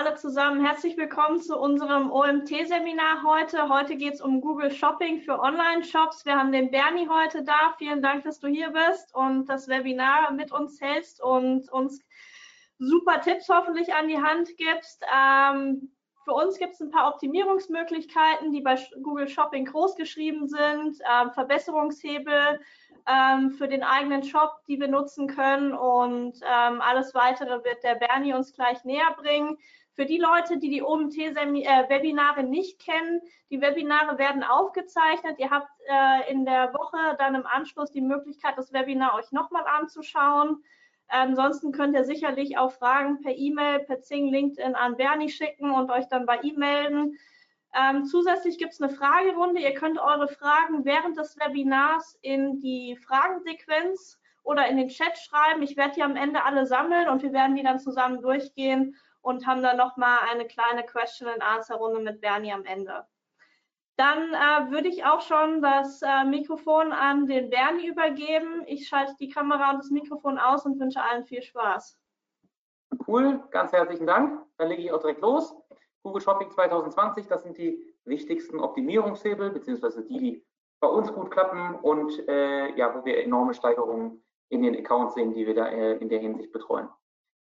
Alle zusammen, herzlich willkommen zu unserem OMT-Seminar heute. Heute geht es um Google Shopping für Online-Shops. Wir haben den Bernie heute da. Vielen Dank, dass du hier bist und das Webinar mit uns hältst und uns super Tipps hoffentlich an die Hand gibst. Ähm, für uns gibt es ein paar Optimierungsmöglichkeiten, die bei Google Shopping groß geschrieben sind, ähm, Verbesserungshebel, ähm, für den eigenen Shop, die wir nutzen können. Und ähm, alles weitere wird der Bernie uns gleich näher bringen. Für die Leute, die die OMT-Webinare äh, nicht kennen, die Webinare werden aufgezeichnet. Ihr habt äh, in der Woche dann im Anschluss die Möglichkeit, das Webinar euch nochmal anzuschauen. Ansonsten könnt ihr sicherlich auch Fragen per E-Mail, per Zing, LinkedIn an Bernie schicken und euch dann bei ihm melden. Ähm, zusätzlich gibt es eine Fragerunde. Ihr könnt eure Fragen während des Webinars in die Fragensequenz oder in den Chat schreiben. Ich werde die am Ende alle sammeln und wir werden die dann zusammen durchgehen und haben dann nochmal eine kleine Question-and-Answer-Runde mit Bernie am Ende. Dann äh, würde ich auch schon das äh, Mikrofon an den Bernie übergeben. Ich schalte die Kamera und das Mikrofon aus und wünsche allen viel Spaß. Cool, ganz herzlichen Dank. Dann lege ich auch direkt los. Google Shopping 2020, das sind die wichtigsten Optimierungshebel, beziehungsweise die, die bei uns gut klappen und äh, ja, wo wir enorme Steigerungen in den Accounts sehen, die wir da äh, in der Hinsicht betreuen.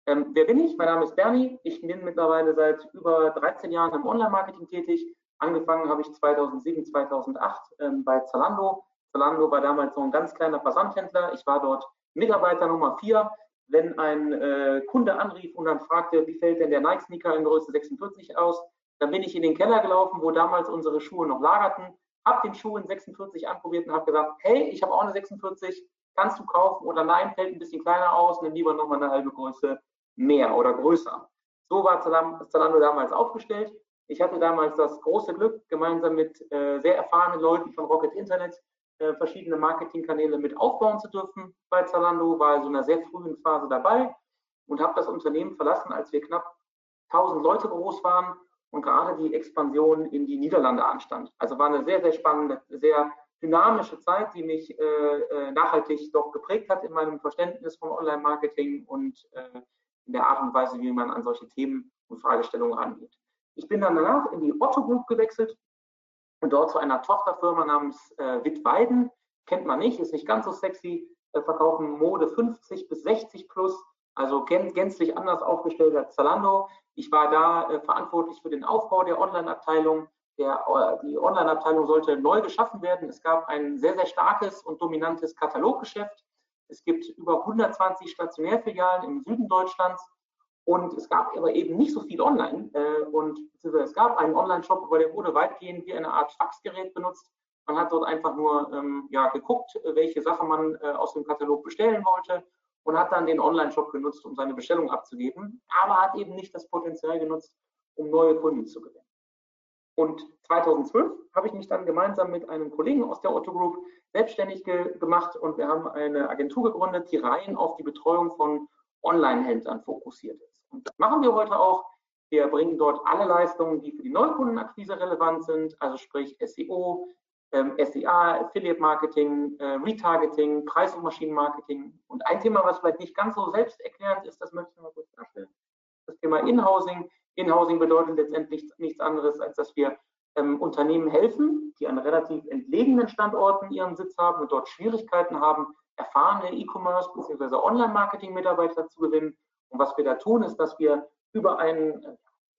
Ähm, wer bin ich? Mein Name ist Bernie. Ich bin mittlerweile seit über 13 Jahren im Online-Marketing tätig. Angefangen habe ich 2007, 2008 ähm, bei Zalando. Zalando war damals so ein ganz kleiner Versandhändler. Ich war dort Mitarbeiter Nummer 4 wenn ein äh, Kunde anrief und dann fragte, wie fällt denn der Nike-Sneaker in Größe 46 aus, dann bin ich in den Keller gelaufen, wo damals unsere Schuhe noch lagerten, habe den Schuh in 46 anprobiert und habe gesagt, hey, ich habe auch eine 46, kannst du kaufen oder nein, fällt ein bisschen kleiner aus, nimm lieber nochmal eine halbe Größe mehr oder größer. So war Zalando damals aufgestellt. Ich hatte damals das große Glück, gemeinsam mit äh, sehr erfahrenen Leuten von Rocket Internet äh, verschiedene Marketingkanäle mit aufbauen zu dürfen bei Zalando, war also in einer sehr frühen Phase dabei und habe das Unternehmen verlassen, als wir knapp 1000 Leute groß waren und gerade die Expansion in die Niederlande anstand. Also war eine sehr, sehr spannende, sehr dynamische Zeit, die mich äh, äh nachhaltig doch geprägt hat in meinem Verständnis von Online-Marketing und äh, in der Art und Weise, wie man an solche Themen und Fragestellungen rangeht. Ich bin dann danach in die Otto Group gewechselt, und dort zu einer Tochterfirma namens äh, Wittweiden. Kennt man nicht, ist nicht ganz so sexy, äh, verkaufen Mode 50 bis 60 plus, also gän gänzlich anders aufgestellt als Zalando. Ich war da äh, verantwortlich für den Aufbau der Online-Abteilung. Der, äh, die Online-Abteilung sollte neu geschaffen werden. Es gab ein sehr, sehr starkes und dominantes Kataloggeschäft. Es gibt über 120 Stationärfilialen im Süden Deutschlands und es gab aber eben nicht so viel online. Äh, und es gab einen Online-Shop, aber der wurde weitgehend wie eine Art Faxgerät benutzt. Man hat dort einfach nur ähm, ja, geguckt, welche Sache man äh, aus dem Katalog bestellen wollte und hat dann den Online-Shop genutzt, um seine Bestellung abzugeben, aber hat eben nicht das Potenzial genutzt, um neue Kunden zu gewinnen. Und 2012 habe ich mich dann gemeinsam mit einem Kollegen aus der Otto Group selbstständig ge gemacht und wir haben eine Agentur gegründet, die rein auf die Betreuung von Online-Händlern fokussiert ist. Und das machen wir heute auch. Wir bringen dort alle Leistungen, die für die Neukundenakquise relevant sind, also sprich SEO, ähm, SEA, Affiliate Marketing, äh, Retargeting, Preis- und Maschinenmarketing. Und ein Thema, was vielleicht nicht ganz so selbsterklärend ist, das möchte ich mal kurz darstellen. Das Thema Inhousing. Inhousing bedeutet letztendlich nichts anderes, als dass wir ähm, Unternehmen helfen, die an relativ entlegenen Standorten ihren Sitz haben und dort Schwierigkeiten haben, erfahrene E-Commerce bzw. Online-Marketing-Mitarbeiter zu gewinnen und was wir da tun, ist, dass wir über einen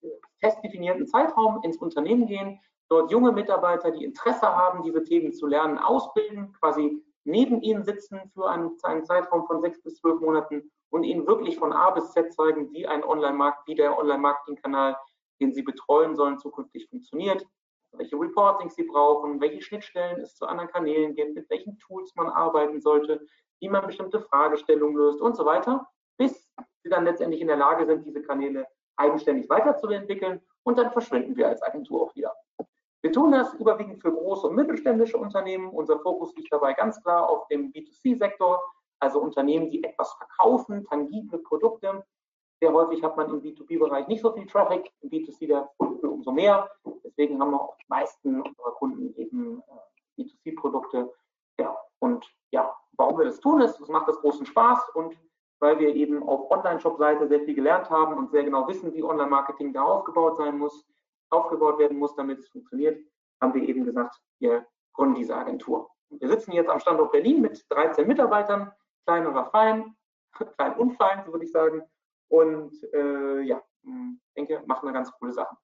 äh, fest definierten Zeitraum ins Unternehmen gehen, dort junge Mitarbeiter, die Interesse haben, diese Themen zu lernen, ausbilden, quasi neben ihnen sitzen für einen, einen Zeitraum von sechs bis zwölf Monaten und ihnen wirklich von A bis Z zeigen, wie ein Online-Markt, wie der Online-Marketing-Kanal, den sie betreuen sollen, zukünftig funktioniert, welche Reportings sie brauchen, welche Schnittstellen es zu anderen Kanälen gibt, mit welchen Tools man arbeiten sollte, wie man bestimmte Fragestellungen löst und so weiter, bis sie dann letztendlich in der Lage sind, diese Kanäle eigenständig weiterzuentwickeln und dann verschwinden wir als Agentur auch wieder. Wir tun das überwiegend für große und mittelständische Unternehmen. Unser Fokus liegt dabei ganz klar auf dem B2C-Sektor, also Unternehmen, die etwas verkaufen, tangible Produkte. Sehr häufig hat man im B2B-Bereich nicht so viel Traffic, im B2C der umso mehr. Deswegen haben wir auch die meisten unserer Kunden eben äh, B2C-Produkte. Ja, und ja, warum wir das tun, ist, es macht das großen Spaß und weil wir eben auf Online-Shop-Seite sehr viel gelernt haben und sehr genau wissen, wie Online-Marketing da aufgebaut sein muss, aufgebaut werden muss, damit es funktioniert, haben wir eben gesagt, wir gründen diese Agentur. Wir sitzen jetzt am Standort Berlin mit 13 Mitarbeitern, klein oder fein, klein und fein, so würde ich sagen. Und äh, ja, denke, machen eine ganz coole Sache.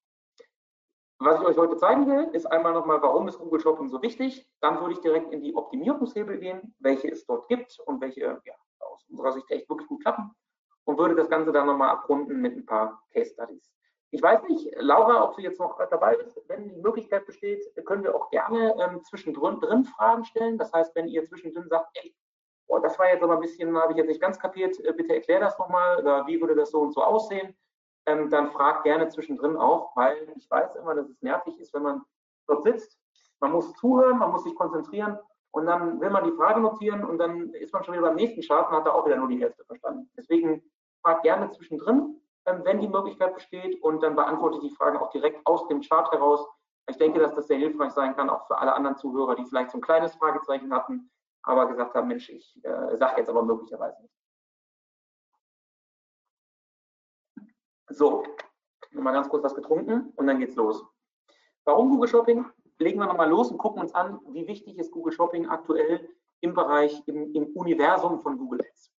Was ich euch heute zeigen will, ist einmal nochmal, warum ist Google Shopping so wichtig. Dann würde ich direkt in die Optimierungshebel gehen, welche es dort gibt und welche ja, aus unserer Sicht echt wirklich gut klappen. Und würde das Ganze dann nochmal abrunden mit ein paar Case Studies. Ich weiß nicht, Laura, ob sie jetzt noch dabei ist. Wenn die Möglichkeit besteht, können wir auch gerne ähm, zwischendrin drin Fragen stellen. Das heißt, wenn ihr zwischendrin sagt, ey, boah, das war jetzt aber ein bisschen, habe ich jetzt nicht ganz kapiert, äh, bitte erklär das nochmal oder wie würde das so und so aussehen, ähm, dann fragt gerne zwischendrin auch, weil ich weiß immer, dass es nervig ist, wenn man dort sitzt. Man muss zuhören, man muss sich konzentrieren und dann will man die Frage notieren und dann ist man schon wieder beim nächsten Chart und hat da auch wieder nur die Hälfte verstanden. Deswegen fragt gerne zwischendrin ähm, wenn die Möglichkeit besteht und dann beantworte ich die Fragen auch direkt aus dem Chart heraus. Ich denke, dass das sehr hilfreich sein kann, auch für alle anderen Zuhörer, die vielleicht so ein kleines Fragezeichen hatten, aber gesagt haben, Mensch, ich äh, sage jetzt aber möglicherweise nicht. So, nochmal ganz kurz was getrunken und dann geht's los. Warum Google Shopping? Legen wir nochmal los und gucken uns an, wie wichtig ist Google Shopping aktuell im Bereich, im, im Universum von Google Ads.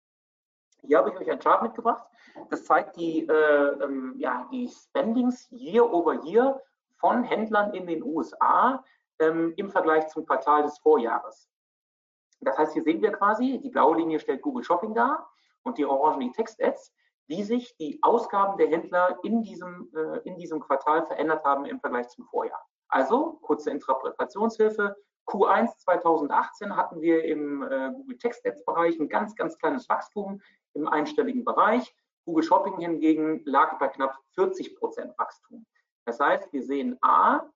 Hier habe ich euch ein Chart mitgebracht. Das zeigt die, äh, ähm, ja, die Spendings year over year von Händlern in den USA ähm, im Vergleich zum Quartal des Vorjahres. Das heißt, hier sehen wir quasi, die blaue Linie stellt Google Shopping dar und die orange die Text-Ads, wie sich die Ausgaben der Händler in diesem, äh, in diesem Quartal verändert haben im Vergleich zum Vorjahr. Also, kurze Interpretationshilfe. Q1 2018 hatten wir im äh, Google Text Ads Bereich ein ganz, ganz kleines Wachstum im einstelligen Bereich. Google Shopping hingegen lag bei knapp 40 Prozent Wachstum. Das heißt, wir sehen A,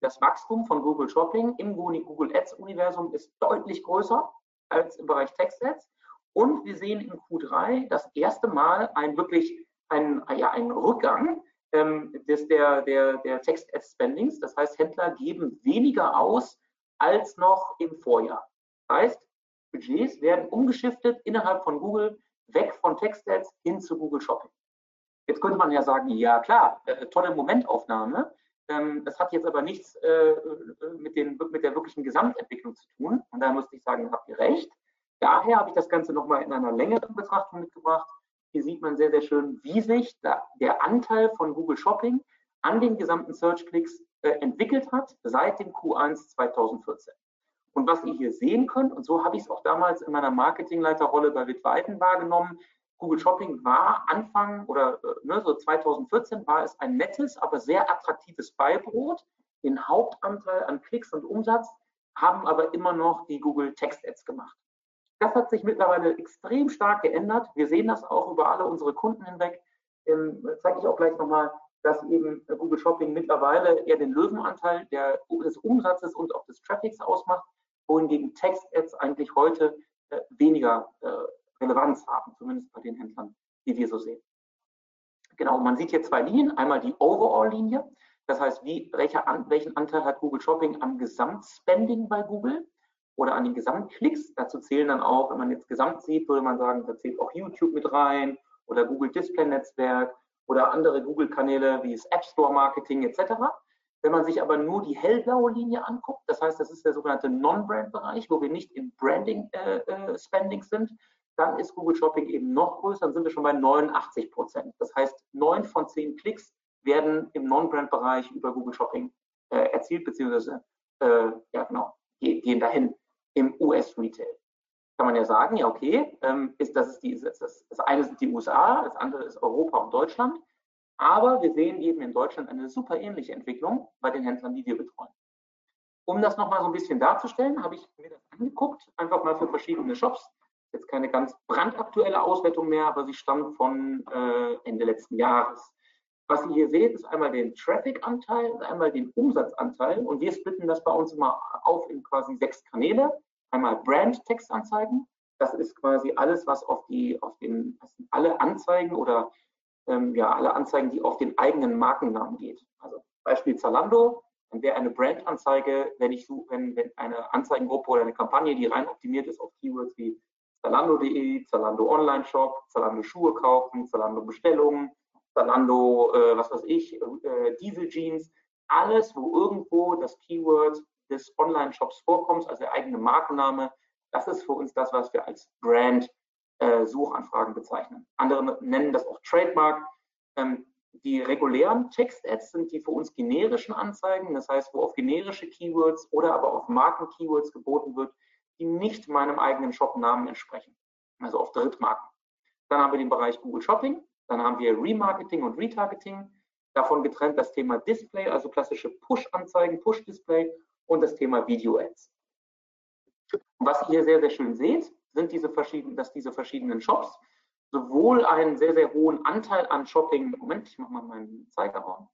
das Wachstum von Google Shopping im Google Ads Universum ist deutlich größer als im Bereich Text Ads. Und wir sehen in Q3 das erste Mal ein wirklich ein, ja, ein Rückgang ähm, des, der, der, der Text Ads Spendings. Das heißt, Händler geben weniger aus als noch im Vorjahr. Das heißt, Budgets werden umgeschiftet innerhalb von Google weg von Text-Ads hin zu Google Shopping. Jetzt könnte man ja sagen, ja klar, äh, tolle Momentaufnahme. Ähm, das hat jetzt aber nichts äh, äh, mit, den, mit der wirklichen Gesamtentwicklung zu tun. Und da müsste ich sagen, habt ihr recht. Daher habe ich das Ganze nochmal in einer längeren Betrachtung mitgebracht. Hier sieht man sehr, sehr schön, wie sich der Anteil von Google Shopping an den gesamten Search-Klicks äh, entwickelt hat seit dem Q1 2014. Und was ihr hier sehen könnt, und so habe ich es auch damals in meiner Marketingleiterrolle bei Wittweiden wahrgenommen, Google Shopping war Anfang oder äh, ne, so 2014 war es ein nettes, aber sehr attraktives Beibrot. Den Hauptanteil an Klicks und Umsatz haben aber immer noch die Google Text Ads gemacht. Das hat sich mittlerweile extrem stark geändert. Wir sehen das auch über alle unsere Kunden hinweg. Ähm, zeige ich auch gleich nochmal, dass eben Google Shopping mittlerweile eher den Löwenanteil der, des Umsatzes und auch des Traffics ausmacht wohingegen Text-Ads eigentlich heute äh, weniger äh, Relevanz haben, zumindest bei den Händlern, die wir so sehen. Genau, man sieht hier zwei Linien. Einmal die Overall-Linie, das heißt, wie, welcher, welchen Anteil hat Google Shopping am Gesamtspending bei Google oder an den Gesamtklicks. Dazu zählen dann auch, wenn man jetzt Gesamt sieht, würde man sagen, da zählt auch YouTube mit rein oder Google Display Netzwerk oder andere Google-Kanäle wie das App Store Marketing etc. Wenn man sich aber nur die hellblaue Linie anguckt, das heißt, das ist der sogenannte Non-Brand-Bereich, wo wir nicht im Branding-Spending äh, äh sind, dann ist Google Shopping eben noch größer, dann sind wir schon bei 89 Prozent. Das heißt, neun von zehn Klicks werden im Non-Brand-Bereich über Google Shopping äh, erzielt, beziehungsweise äh, ja genau, gehen dahin im US-Retail. Kann man ja sagen, ja okay, ähm, ist, das, ist die, das, das eine sind die USA, das andere ist Europa und Deutschland. Aber wir sehen eben in Deutschland eine super ähnliche Entwicklung bei den Händlern, die wir betreuen. Um das nochmal so ein bisschen darzustellen, habe ich mir das angeguckt, einfach mal für verschiedene Shops. Jetzt keine ganz brandaktuelle Auswertung mehr, aber sie stammt von äh, Ende letzten Jahres. Was ihr hier seht, ist einmal den Traffic-Anteil und einmal den Umsatzanteil. Und wir splitten das bei uns immer auf in quasi sechs Kanäle. Einmal Brand-Textanzeigen. Das ist quasi alles, was auf die, auf den, alle Anzeigen oder ähm, ja, alle Anzeigen, die auf den eigenen Markennamen geht. Also Beispiel Zalando, dann wäre eine Brandanzeige, wenn ich suche, wenn, wenn eine Anzeigengruppe oder eine Kampagne, die rein optimiert ist auf Keywords wie Zalando.de, Zalando Online Shop, Zalando Schuhe kaufen, Zalando Bestellungen, Zalando, äh, was weiß ich, äh, Diesel Jeans, alles, wo irgendwo das Keyword des Online-Shops vorkommt, also der eigene Markenname, das ist für uns das, was wir als Brand äh, bezeichnen. Andere nennen das auch Trademark. Ähm, die regulären Text-Ads sind die für uns generischen Anzeigen, das heißt, wo auf generische Keywords oder aber auf Marken-Keywords geboten wird, die nicht meinem eigenen Shop-Namen entsprechen, also auf Drittmarken. Dann haben wir den Bereich Google Shopping, dann haben wir Remarketing und Retargeting, davon getrennt das Thema Display, also klassische Push-Anzeigen, Push-Display und das Thema Video-Ads. Was ihr sehr, sehr schön seht, sind diese verschiedenen, dass diese verschiedenen Shops sowohl einen sehr, sehr hohen Anteil an Shopping, Moment, ich mache mal meinen Zeiger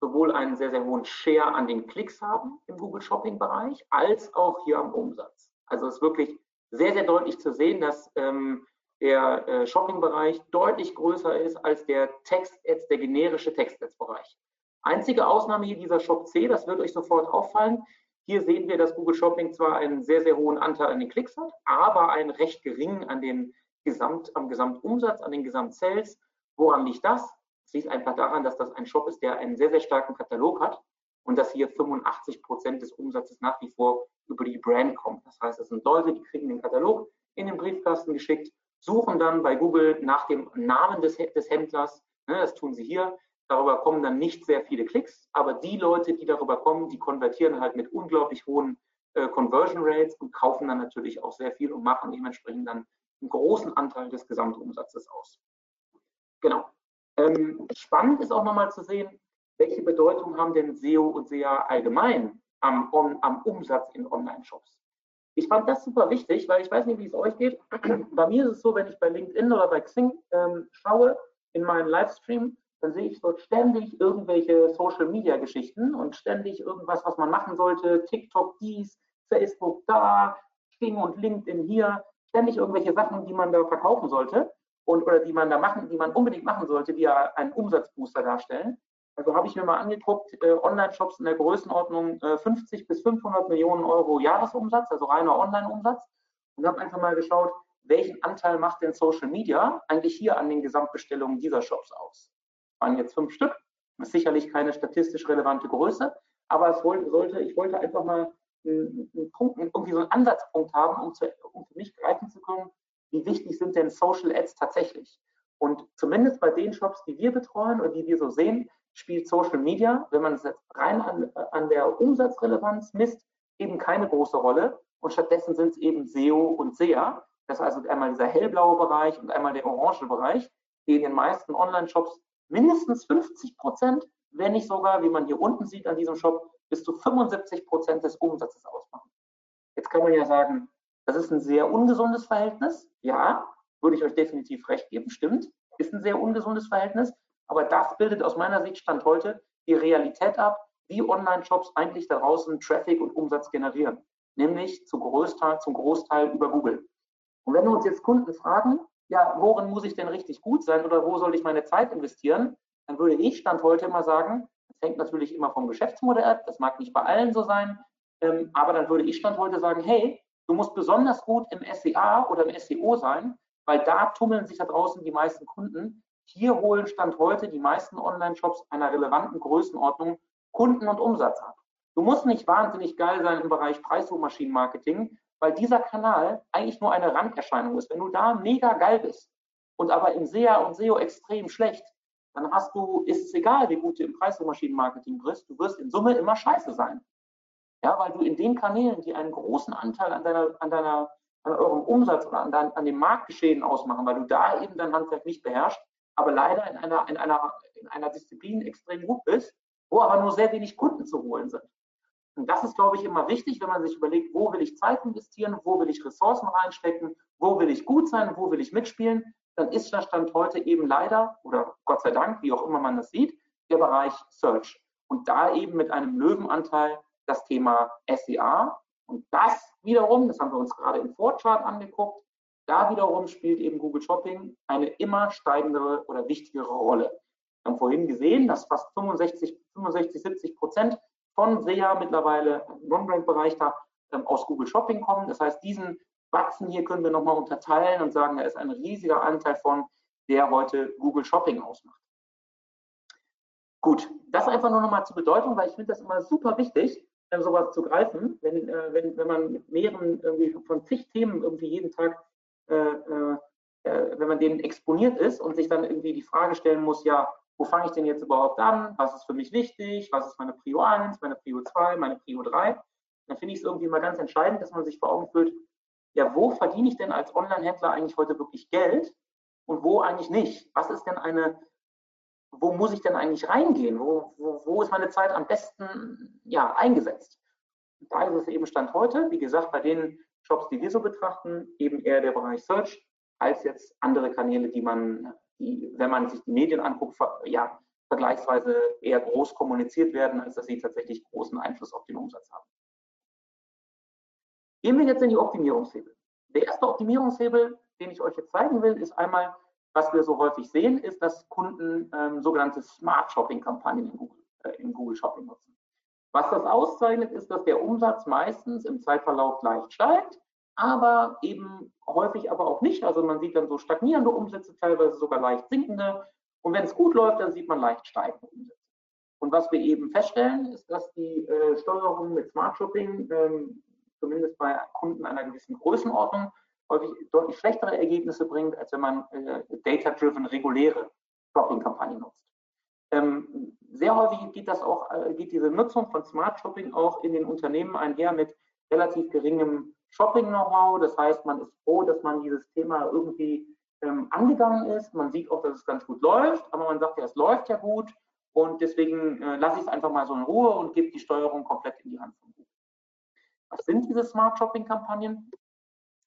sowohl einen sehr, sehr hohen Share an den Klicks haben im Google Shopping Bereich, als auch hier am Umsatz. Also es ist wirklich sehr, sehr deutlich zu sehen, dass ähm, der äh, Shopping-Bereich deutlich größer ist als der Text-Ads, der generische Text-Ads-Bereich. Einzige Ausnahme hier dieser Shop C, das wird euch sofort auffallen. Hier sehen wir, dass Google Shopping zwar einen sehr, sehr hohen Anteil an den Klicks hat, aber einen recht geringen an den Gesamt, am Gesamtumsatz, an den Gesamtsales. Woran liegt das? Es liegt einfach daran, dass das ein Shop ist, der einen sehr, sehr starken Katalog hat und dass hier 85 Prozent des Umsatzes nach wie vor über die Brand kommt. Das heißt, es sind Leute, die kriegen den Katalog in den Briefkasten geschickt suchen dann bei Google nach dem Namen des, des Händlers. Ne, das tun sie hier. Darüber kommen dann nicht sehr viele Klicks, aber die Leute, die darüber kommen, die konvertieren halt mit unglaublich hohen äh, Conversion Rates und kaufen dann natürlich auch sehr viel und machen dementsprechend dann einen großen Anteil des Gesamtumsatzes aus. Genau. Ähm, spannend ist auch nochmal zu sehen, welche Bedeutung haben denn SEO und SEA allgemein am, on, am Umsatz in Online-Shops? Ich fand das super wichtig, weil ich weiß nicht, wie es euch geht. bei mir ist es so, wenn ich bei LinkedIn oder bei Xing ähm, schaue in meinen Livestream, dann sehe ich dort ständig irgendwelche Social Media Geschichten und ständig irgendwas, was man machen sollte. TikTok dies, Facebook da, Xing und LinkedIn hier. Ständig irgendwelche Sachen, die man da verkaufen sollte und oder die man da machen, die man unbedingt machen sollte, die ja einen Umsatzbooster darstellen. Also habe ich mir mal angeguckt, äh, Online-Shops in der Größenordnung äh, 50 bis 500 Millionen Euro Jahresumsatz, also reiner Online-Umsatz. Und habe einfach mal geschaut, welchen Anteil macht denn Social Media eigentlich hier an den Gesamtbestellungen dieser Shops aus? Waren jetzt fünf Stück, das ist sicherlich keine statistisch relevante Größe, aber es sollte, ich wollte einfach mal einen, Punkt, irgendwie so einen Ansatzpunkt haben, um, zu, um für mich greifen zu können, wie wichtig sind denn Social Ads tatsächlich? Und zumindest bei den Shops, die wir betreuen oder die wir so sehen, spielt Social Media, wenn man es jetzt rein an, an der Umsatzrelevanz misst, eben keine große Rolle. Und stattdessen sind es eben SEO und SEA. Das ist also einmal dieser hellblaue Bereich und einmal der orange Bereich, die in den meisten Online-Shops mindestens 50 Prozent, wenn nicht sogar, wie man hier unten sieht an diesem Shop, bis zu 75 Prozent des Umsatzes ausmachen. Jetzt kann man ja sagen, das ist ein sehr ungesundes Verhältnis. Ja, würde ich euch definitiv recht geben, stimmt, ist ein sehr ungesundes Verhältnis. Aber das bildet aus meiner Sicht Stand heute die Realität ab, wie Online-Shops eigentlich da draußen Traffic und Umsatz generieren. Nämlich zum Großteil, zum Großteil über Google. Und wenn wir uns jetzt Kunden fragen, ja, worin muss ich denn richtig gut sein oder wo soll ich meine Zeit investieren, dann würde ich Stand heute immer sagen, das hängt natürlich immer vom Geschäftsmodell ab, das mag nicht bei allen so sein, ähm, aber dann würde ich Stand heute sagen, hey, du musst besonders gut im SEA oder im SEO sein, weil da tummeln sich da draußen die meisten Kunden, hier holen Stand heute die meisten Online-Shops einer relevanten Größenordnung Kunden und Umsatz ab. Du musst nicht wahnsinnig geil sein im Bereich Preissuchmaschinenmarketing, weil dieser Kanal eigentlich nur eine Randerscheinung ist. Wenn du da mega geil bist und aber im SEA und SEO extrem schlecht, dann hast du, ist es egal, wie gut du im Preissuchmaschinenmarketing bist, du wirst in Summe immer scheiße sein. Ja, weil du in den Kanälen, die einen großen Anteil an deiner, an deiner, an eurem Umsatz oder an, dein, an dem Marktgeschehen ausmachen, weil du da eben dein Handwerk nicht beherrschst, aber leider in einer, in einer, in einer Disziplin extrem gut bist, wo aber nur sehr wenig Kunden zu holen sind. Und das ist, glaube ich, immer wichtig, wenn man sich überlegt, wo will ich Zeit investieren, wo will ich Ressourcen reinstecken, wo will ich gut sein, wo will ich mitspielen, dann ist der Stand heute eben leider oder Gott sei Dank, wie auch immer man das sieht, der Bereich Search. Und da eben mit einem Löwenanteil das Thema SEA. Und das wiederum, das haben wir uns gerade im Vorchart angeguckt, da wiederum spielt eben Google Shopping eine immer steigendere oder wichtigere Rolle. Wir haben vorhin gesehen, dass fast 65, 65 70 Prozent von SEA mittlerweile im Non-Brand-Bereich da ähm, aus Google Shopping kommen. Das heißt, diesen Batzen hier können wir nochmal unterteilen und sagen, da ist ein riesiger Anteil von, der heute Google Shopping ausmacht. Gut, das einfach nur nochmal zur Bedeutung, weil ich finde das immer super wichtig, äh, sowas zu greifen, wenn, äh, wenn, wenn man mit mehreren irgendwie von zig Themen irgendwie jeden Tag, wenn man denen exponiert ist und sich dann irgendwie die Frage stellen muss, ja, wo fange ich denn jetzt überhaupt an? Was ist für mich wichtig? Was ist meine Prio 1, meine Prio 2, meine Prio 3? Dann finde ich es irgendwie mal ganz entscheidend, dass man sich vor Augen führt, ja, wo verdiene ich denn als Online-Händler eigentlich heute wirklich Geld und wo eigentlich nicht? Was ist denn eine, wo muss ich denn eigentlich reingehen? Wo, wo, wo ist meine Zeit am besten ja, eingesetzt? Da ist es eben Stand heute, wie gesagt, bei den Shops, die wir so betrachten, eben eher der Bereich Search als jetzt andere Kanäle, die man, die, wenn man sich die Medien anguckt, ja, vergleichsweise eher groß kommuniziert werden, als dass sie tatsächlich großen Einfluss auf den Umsatz haben. Gehen wir jetzt in die Optimierungshebel. Der erste Optimierungshebel, den ich euch jetzt zeigen will, ist einmal, was wir so häufig sehen, ist, dass Kunden ähm, sogenannte Smart Shopping Kampagnen in äh, in Google Shopping nutzen. Was das auszeichnet, ist, dass der Umsatz meistens im Zeitverlauf leicht steigt, aber eben häufig aber auch nicht. Also man sieht dann so stagnierende Umsätze, teilweise sogar leicht sinkende. Und wenn es gut läuft, dann sieht man leicht steigende Umsätze. Und was wir eben feststellen, ist, dass die äh, Steuerung mit Smart Shopping ähm, zumindest bei Kunden einer gewissen Größenordnung häufig deutlich schlechtere Ergebnisse bringt, als wenn man äh, data-driven reguläre Shopping-Kampagnen nutzt. Ähm, sehr häufig geht das auch, äh, geht diese Nutzung von Smart Shopping auch in den Unternehmen einher mit relativ geringem Shopping-Know-how. Das heißt, man ist froh, dass man dieses Thema irgendwie ähm, angegangen ist. Man sieht auch, dass es ganz gut läuft, aber man sagt ja, es läuft ja gut und deswegen äh, lasse ich es einfach mal so in Ruhe und gebe die Steuerung komplett in die Hand von Google. Was sind diese Smart Shopping Kampagnen?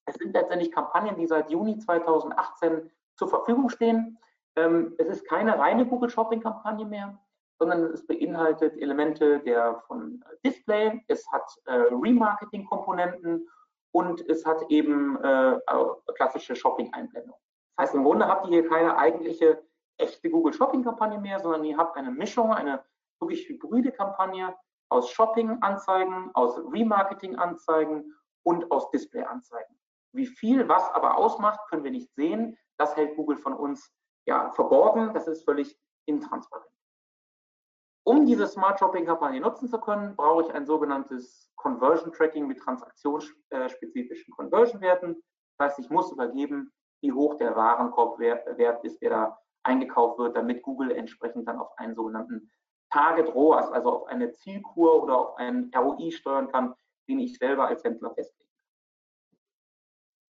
Es sind letztendlich Kampagnen, die seit Juni 2018 zur Verfügung stehen. Ähm, es ist keine reine Google Shopping Kampagne mehr, sondern es beinhaltet Elemente der von Display, es hat äh, Remarketing Komponenten und es hat eben äh, klassische Shopping-Einblendung. Das heißt, im Grunde habt ihr hier keine eigentliche echte Google Shopping-Kampagne mehr, sondern ihr habt eine Mischung, eine wirklich hybride Kampagne aus Shopping-Anzeigen, aus Remarketing-Anzeigen und aus Display-Anzeigen. Wie viel was aber ausmacht, können wir nicht sehen. Das hält Google von uns ja, verborgen. Das ist völlig intransparent. Um diese Smart Shopping-Kampagne nutzen zu können, brauche ich ein sogenanntes Conversion Tracking mit transaktionsspezifischen Conversion-Werten. Das heißt, ich muss übergeben, wie hoch der Warenkorbwert ist, der da eingekauft wird, damit Google entsprechend dann auf einen sogenannten Target ROAS, also auf eine Zielkur oder auf einen ROI steuern kann, den ich selber als Händler festlege.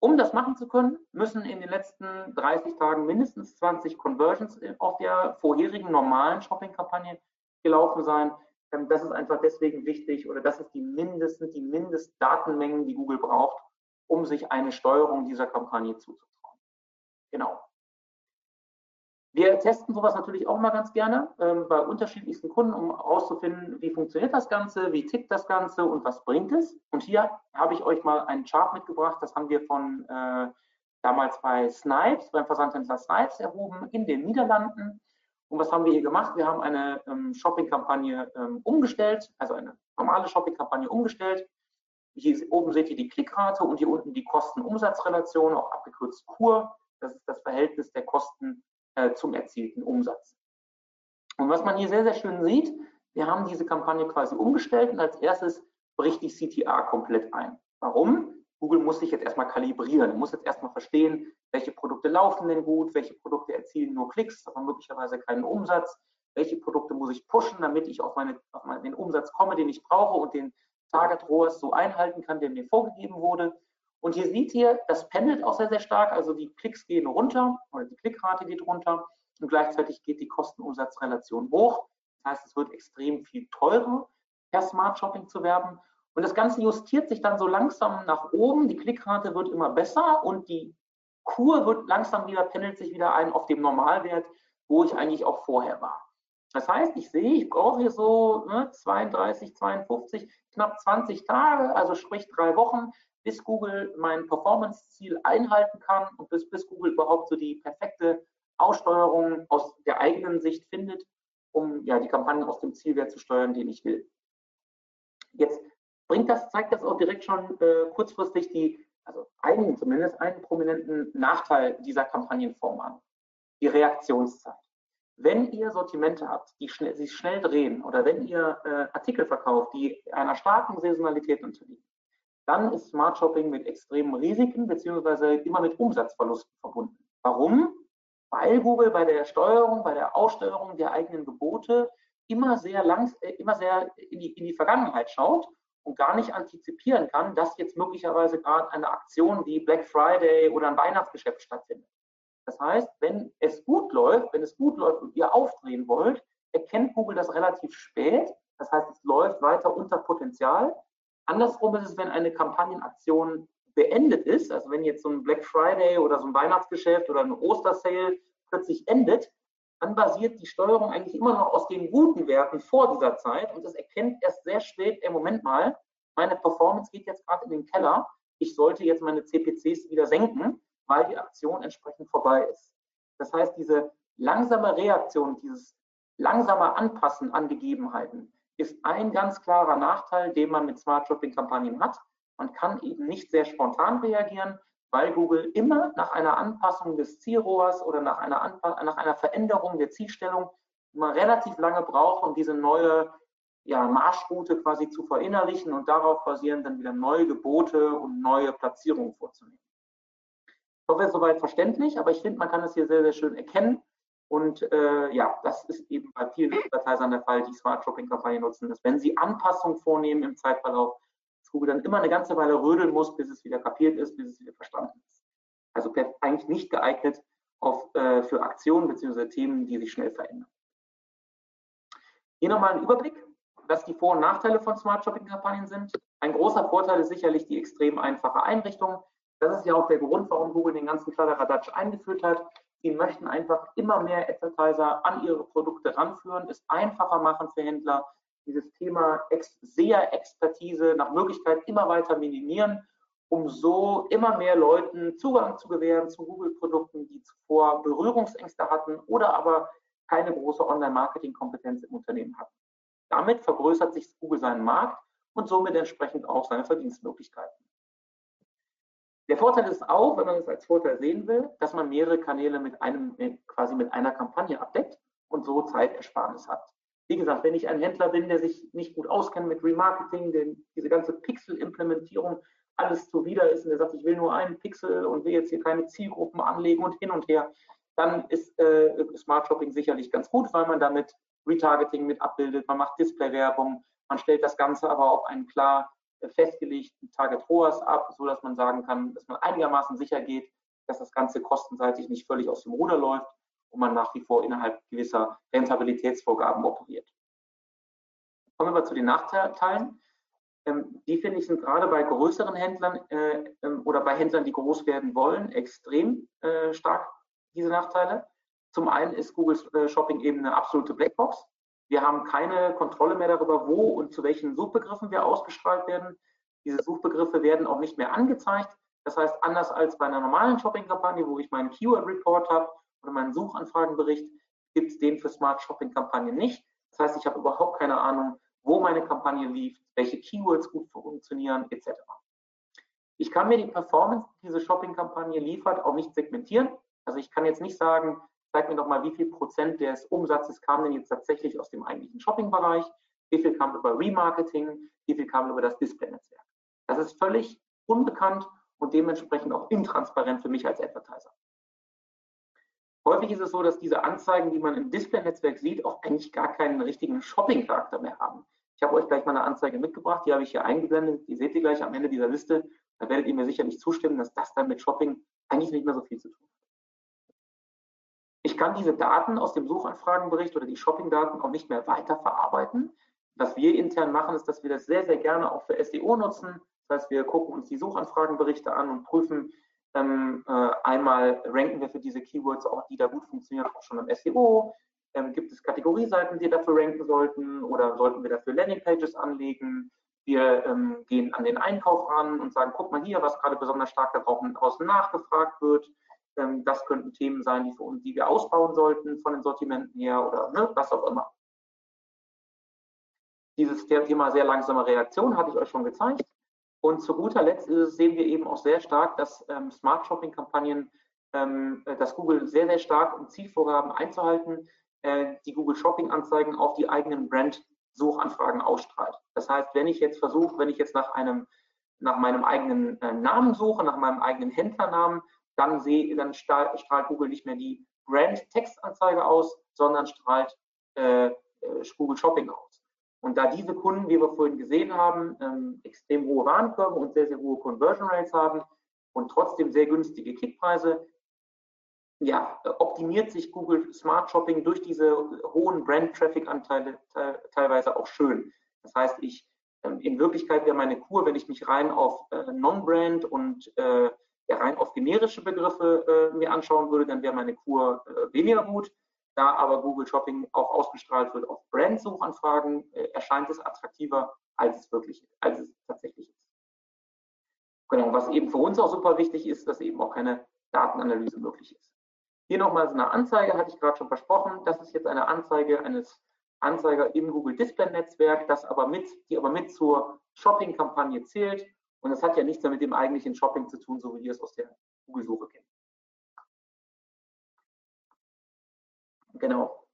Um das machen zu können, müssen in den letzten 30 Tagen mindestens 20 Conversions auf der vorherigen normalen Shopping-Kampagne gelaufen sein. Das ist einfach deswegen wichtig oder das ist die mindestens die Mindestdatenmengen, die Google braucht, um sich eine Steuerung dieser Kampagne zuzutrauen. Genau. Wir testen sowas natürlich auch mal ganz gerne ähm, bei unterschiedlichsten Kunden, um herauszufinden, wie funktioniert das Ganze, wie tickt das Ganze und was bringt es. Und hier habe ich euch mal einen Chart mitgebracht, das haben wir von äh, damals bei Snipes, beim Versandhändler Snipes erhoben in den Niederlanden. Und was haben wir hier gemacht? Wir haben eine ähm, Shopping-Kampagne ähm, umgestellt, also eine normale Shopping-Kampagne umgestellt. Hier oben seht ihr die Klickrate und hier unten die Kosten-Umsatz-Relation, auch abgekürzt KUR. Das ist das Verhältnis der Kosten äh, zum erzielten Umsatz. Und was man hier sehr, sehr schön sieht, wir haben diese Kampagne quasi umgestellt und als erstes bricht die CTA komplett ein. Warum? Google muss sich jetzt erstmal kalibrieren, muss jetzt erstmal verstehen, welche Produkte laufen denn gut, welche Produkte erzielen nur Klicks, aber möglicherweise keinen Umsatz, welche Produkte muss ich pushen, damit ich auf, meine, auf meine, den Umsatz komme, den ich brauche und den Target ROAS so einhalten kann, der mir vorgegeben wurde. Und hier seht ihr, das pendelt auch sehr, sehr stark. Also die Klicks gehen runter oder die Klickrate geht runter und gleichzeitig geht die Kosten-Umsatz-Relation hoch. Das heißt, es wird extrem viel teurer, per Smart Shopping zu werben. Und das Ganze justiert sich dann so langsam nach oben. Die Klickrate wird immer besser und die Kur wird langsam wieder, pendelt sich wieder ein auf dem Normalwert, wo ich eigentlich auch vorher war. Das heißt, ich sehe, ich brauche hier so ne, 32, 52, knapp 20 Tage, also sprich drei Wochen, bis Google mein Performance-Ziel einhalten kann und bis, bis Google überhaupt so die perfekte Aussteuerung aus der eigenen Sicht findet, um ja die Kampagnen aus dem Zielwert zu steuern, den ich will. Jetzt bringt das, zeigt das auch direkt schon äh, kurzfristig die, also einen, zumindest einen prominenten Nachteil dieser Kampagnenform an. Die Reaktionszeit. Wenn ihr Sortimente habt, die schnell, sich schnell drehen oder wenn ihr äh, Artikel verkauft, die einer starken Saisonalität unterliegen, dann ist Smart Shopping mit extremen Risiken bzw. immer mit Umsatzverlusten verbunden. Warum? Weil Google bei der Steuerung, bei der Aussteuerung der eigenen Gebote immer sehr lang, äh, immer sehr in die, in die Vergangenheit schaut und gar nicht antizipieren kann, dass jetzt möglicherweise gerade eine Aktion wie Black Friday oder ein Weihnachtsgeschäft stattfindet. Das heißt, wenn es gut läuft, wenn es gut läuft und ihr aufdrehen wollt, erkennt Google das relativ spät. Das heißt, es läuft weiter unter Potenzial. Andersrum ist es, wenn eine Kampagnenaktion beendet ist, also wenn jetzt so ein Black Friday oder so ein Weihnachtsgeschäft oder ein Ostersale plötzlich endet, dann basiert die Steuerung eigentlich immer noch aus den guten Werten vor dieser Zeit und es erkennt erst sehr spät, im Moment mal, meine Performance geht jetzt gerade in den Keller, ich sollte jetzt meine CPCs wieder senken, weil die Aktion entsprechend vorbei ist. Das heißt, diese langsame Reaktion, dieses langsame Anpassen an Gegebenheiten ist ein ganz klarer Nachteil, den man mit Smart Shopping Kampagnen hat. Man kann eben nicht sehr spontan reagieren, weil Google immer nach einer Anpassung des Zielrohrs oder nach einer, nach einer Veränderung der Zielstellung immer relativ lange braucht, um diese neue ja, Marschroute quasi zu verinnerlichen und darauf basierend dann wieder neue Gebote und neue Platzierungen vorzunehmen. Ich hoffe, es ist soweit verständlich, aber ich finde, man kann es hier sehr, sehr schön erkennen. Und äh, ja, das ist eben bei vielen Advertisern der Fall, die Smart Shopping Kampagnen nutzen, dass wenn sie Anpassungen vornehmen im Zeitverlauf, Google dann immer eine ganze Weile rödeln muss, bis es wieder kapiert ist, bis es wieder verstanden ist. Also eigentlich nicht geeignet auf, äh, für Aktionen bzw. Themen, die sich schnell verändern. Hier nochmal ein Überblick, was die Vor- und Nachteile von Smart Shopping-Kampagnen sind. Ein großer Vorteil ist sicherlich die extrem einfache Einrichtung. Das ist ja auch der Grund, warum Google den ganzen Kladderadatsch eingeführt hat. Sie möchten einfach immer mehr Advertiser an ihre Produkte ranführen, es einfacher machen für Händler, dieses Thema Ex SEA-Expertise nach Möglichkeit immer weiter minimieren, um so immer mehr Leuten Zugang zu gewähren zu Google-Produkten, die zuvor Berührungsängste hatten oder aber keine große Online-Marketing-Kompetenz im Unternehmen hatten. Damit vergrößert sich Google seinen Markt und somit entsprechend auch seine Verdienstmöglichkeiten. Der Vorteil ist auch, wenn man es als Vorteil sehen will, dass man mehrere Kanäle mit einem, quasi mit einer Kampagne abdeckt und so Zeitersparnis hat. Wie gesagt, wenn ich ein Händler bin, der sich nicht gut auskennt mit Remarketing, denn diese ganze Pixel-Implementierung alles zuwider ist und der sagt, ich will nur einen Pixel und will jetzt hier keine Zielgruppen anlegen und hin und her, dann ist äh, Smart Shopping sicherlich ganz gut, weil man damit Retargeting mit abbildet, man macht Display-Werbung, man stellt das Ganze aber auf einen klar äh, festgelegten Target ROAS ab, so dass man sagen kann, dass man einigermaßen sicher geht, dass das Ganze kostenseitig nicht völlig aus dem Ruder läuft wo man nach wie vor innerhalb gewisser Rentabilitätsvorgaben operiert. Kommen wir zu den Nachteilen. Ähm, die finde ich sind gerade bei größeren Händlern äh, ähm, oder bei Händlern, die groß werden wollen, extrem äh, stark, diese Nachteile. Zum einen ist Google äh, Shopping eben eine absolute Blackbox. Wir haben keine Kontrolle mehr darüber, wo und zu welchen Suchbegriffen wir ausgestrahlt werden. Diese Suchbegriffe werden auch nicht mehr angezeigt. Das heißt, anders als bei einer normalen Shopping-Kampagne, wo ich meinen Keyword-Report habe oder meinen Suchanfragenbericht, gibt es den für Smart Shopping Kampagnen nicht. Das heißt, ich habe überhaupt keine Ahnung, wo meine Kampagne lief, welche Keywords gut funktionieren, etc. Ich kann mir die Performance, die diese Shopping-Kampagne liefert, auch nicht segmentieren. Also ich kann jetzt nicht sagen, zeig mir doch mal, wie viel Prozent des Umsatzes kam denn jetzt tatsächlich aus dem eigentlichen Shopping-Bereich, wie viel kam über Remarketing, wie viel kam über das Display-Netzwerk. Das ist völlig unbekannt und dementsprechend auch intransparent für mich als Advertiser. Häufig ist es so, dass diese Anzeigen, die man im Display-Netzwerk sieht, auch eigentlich gar keinen richtigen Shopping-Charakter mehr haben. Ich habe euch gleich mal eine Anzeige mitgebracht, die habe ich hier eingeblendet, die seht ihr gleich am Ende dieser Liste. Da werdet ihr mir sicherlich zustimmen, dass das dann mit Shopping eigentlich nicht mehr so viel zu tun hat. Ich kann diese Daten aus dem Suchanfragenbericht oder die Shopping-Daten auch nicht mehr weiter verarbeiten. Was wir intern machen, ist, dass wir das sehr, sehr gerne auch für SEO nutzen. Das heißt, wir gucken uns die Suchanfragenberichte an und prüfen, Ähm, äh, einmal ranken wir für diese Keywords auch, die da gut funktionieren, auch schon im SEO. Ähm, gibt es Kategorieseiten, die dafür ranken sollten oder sollten wir dafür Landingpages anlegen? Wir ähm, gehen an den Einkauf ran und sagen, guck mal hier, was gerade besonders stark da draußen nachgefragt wird. Ähm, das könnten Themen sein, die, für uns, die wir ausbauen sollten von den Sortimenten her oder ne, was auch immer. Dieses Thema sehr langsame Reaktion hatte ich euch schon gezeigt. Und zu guter Letzt sehen wir eben auch sehr stark, dass ähm, Smart Shopping Kampagnen, ähm, äh, dass Google sehr, sehr stark um Zielvorgaben einzuhalten, äh, die Google Shopping Anzeigen auf die eigenen Brand Suchanfragen ausstrahlt. Das heißt, wenn ich jetzt versuche, wenn ich jetzt nach einem, nach meinem eigenen äh, Namen suche, nach meinem eigenen Händlernamen, dann sehe, dann strahlt Google nicht mehr die Brand Textanzeige aus, sondern strahlt äh, äh, Google Shopping aus. Und da diese Kunden, wie wir vorhin gesehen haben, ähm, extrem hohe Warenkörbe und sehr, sehr hohe Conversion Rates haben und trotzdem sehr günstige Klickpreise, ja, optimiert sich Google Smart Shopping durch diese hohen Brand-Traffic-Anteile teilweise auch schön. Das heißt, ich ähm, in Wirklichkeit wäre meine Kur, wenn ich mich rein auf äh, Non-Brand und äh, ja, rein auf generische Begriffe äh, mir anschauen würde, dann wäre meine Kur äh, weniger gut. Da aber Google Shopping auch ausgestrahlt wird auf Brand-Suchanfragen, äh, erscheint es attraktiver, als es wirklich, als es tatsächlich ist. Genau, was eben für uns auch super wichtig ist, dass eben auch keine Datenanalyse möglich ist. Hier nochmal so eine Anzeige, hatte ich gerade schon versprochen. Das ist jetzt eine Anzeige eines Anzeiger im Google Display Netzwerk, das aber mit, die aber mit zur Shopping-Kampagne zählt. Und das hat ja nichts mehr mit dem eigentlichen Shopping zu tun, so wie wir es aus der Google-Suche kennen. Genau.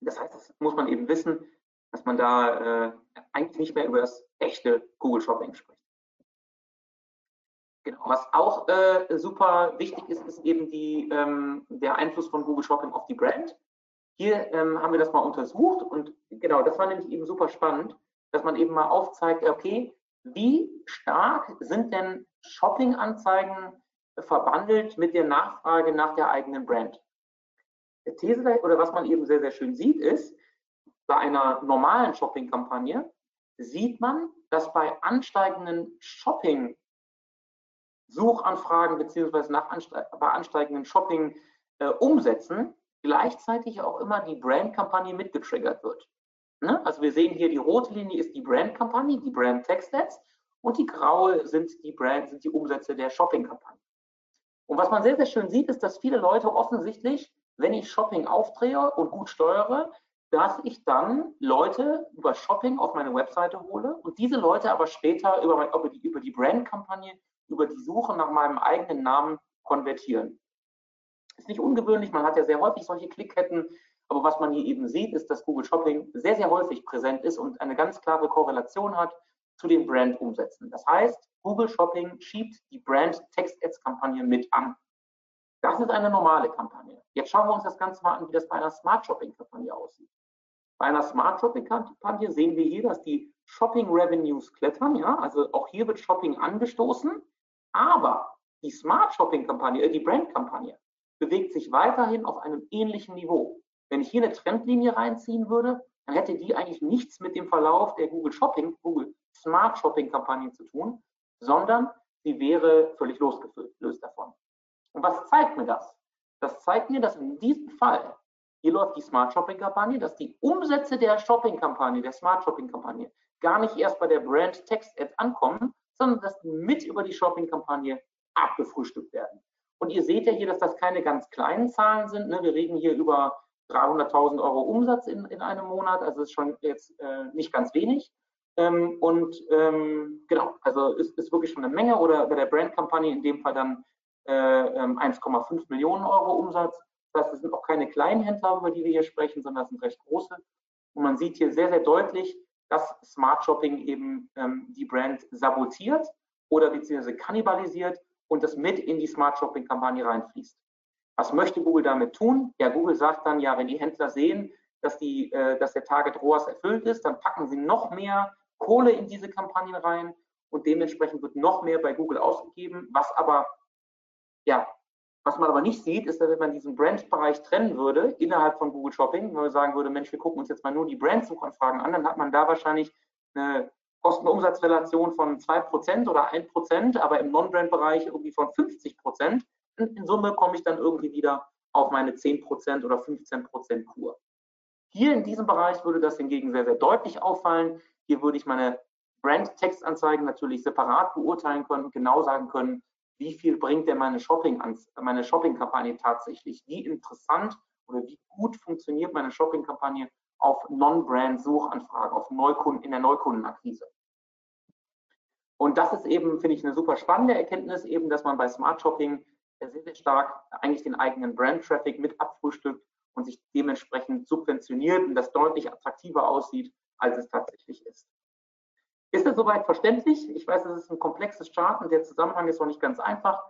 Das heißt, das muss man eben wissen, dass man da äh, eigentlich nicht mehr über das echte Google Shopping spricht. Genau. Was auch äh, super wichtig ist, ist eben die, ähm, der Einfluss von Google Shopping auf die Brand. Hier ähm, haben wir das mal untersucht und genau, das war nämlich eben super spannend, dass man eben mal aufzeigt, okay, wie stark sind denn Shopping-Anzeigen verbandelt mit der Nachfrage nach der eigenen Brand? These oder was man eben sehr, sehr schön sieht, ist, bei einer normalen Shopping-Kampagne sieht man, dass bei ansteigenden Shopping-Suchanfragen beziehungsweise nach bei ansteigenden Shopping-Umsätzen äh, gleichzeitig auch immer die Brand-Kampagne mitgetriggert wird. Ne? Also wir sehen hier, die rote Linie ist die Brand-Kampagne, die Brand-Text-Ads und die graue sind die Brand, sind die Umsätze der Shopping-Kampagne. Und was man sehr, sehr schön sieht, ist, dass viele Leute offensichtlich wenn ich Shopping aufdrehe und gut steuere, dass ich dann Leute über Shopping auf meine Webseite hole und diese Leute aber später über, über die, über die Brandkampagne, über die Suche nach meinem eigenen Namen konvertieren. Ist nicht ungewöhnlich, man hat ja sehr häufig solche Klickketten, aber was man hier eben sieht, ist, dass Google Shopping sehr, sehr häufig präsent ist und eine ganz klare Korrelation hat zu den Brandumsätzen. Das heißt, Google Shopping schiebt die Brand-Text-Ads-Kampagne mit an. Das ist eine normale Kampagne. Jetzt schauen wir uns das Ganze mal an, wie das bei einer Smart Shopping Kampagne aussieht. Bei einer Smart Shopping Kampagne sehen wir hier, dass die Shopping Revenues klettern. Ja, also auch hier wird Shopping angestoßen. Aber die Smart Shopping Kampagne, äh, die Brand Kampagne, bewegt sich weiterhin auf einem ähnlichen Niveau. Wenn ich hier eine Trendlinie reinziehen würde, dann hätte die eigentlich nichts mit dem Verlauf der Google Shopping, Google Smart Shopping Kampagne zu tun, sondern sie wäre völlig losgelöst davon. Und was zeigt mir das? Das zeigt mir, dass in diesem Fall, hier läuft die Smart Shopping Kampagne, dass die Umsätze der Shopping Kampagne, der Smart Shopping Kampagne, gar nicht erst bei der Brand Text Ad ankommen, sondern dass die mit über die Shopping Kampagne abgefrühstückt werden. Und ihr seht ja hier, dass das keine ganz kleinen Zahlen sind. Ne? Wir reden hier über 300.000 Euro Umsatz in, in einem Monat, also ist schon jetzt äh, nicht ganz wenig. Ähm, und ähm, genau, also ist, ist wirklich schon eine Menge oder bei der Brand-Kampagne in dem Fall dann 1,5 äh, ähm, Millionen Euro Umsatz. Das sind auch keine kleinen Händler, über die wir hier sprechen, sondern es sind recht große. Und man sieht hier sehr, sehr deutlich, dass Smart Shopping eben ähm, die Brand sabotiert oder beziehungsweise kannibalisiert und das mit in die Smart Shopping Kampagne reinfließt. Was möchte Google damit tun? Ja, Google sagt dann, ja, wenn die Händler sehen, dass, die, äh, dass der Target ROAS erfüllt ist, dann packen sie noch mehr Kohle in diese Kampagnen rein und dementsprechend wird noch mehr bei Google ausgegeben, was aber ja, was man aber nicht sieht, ist, dass wenn man diesen Brand-Bereich trennen würde innerhalb von Google Shopping, wenn man sagen würde, Mensch, wir gucken uns jetzt mal nur die Brand-Suchanfragen an, dann hat man da wahrscheinlich eine Kosten-Umsatz-Relation von 2% oder 1%, aber im Non-Brand-Bereich irgendwie von 50%. Und in Summe komme ich dann irgendwie wieder auf meine 10% oder 15% Kur. Hier in diesem Bereich würde das hingegen sehr, sehr deutlich auffallen. Hier würde ich meine Brand-Textanzeigen natürlich separat beurteilen können, genau sagen können, wie viel bringt denn meine Shopping meine Shopping-Kampagne tatsächlich, wie interessant oder wie gut funktioniert meine Shopping-Kampagne auf Non-Brand-Suchanfragen, auf Neukunden, in der Neukundenakquise. Und das ist eben, finde ich, eine super spannende Erkenntnis, eben, dass man bei Smart Shopping sehr, sehr stark eigentlich den eigenen Brand-Traffic mit abfrühstückt und sich dementsprechend subventioniert und das deutlich attraktiver aussieht, als es tatsächlich ist. Ist das soweit verständlich? Ich weiß, es ist ein komplexes Chart und der Zusammenhang ist noch nicht ganz einfach.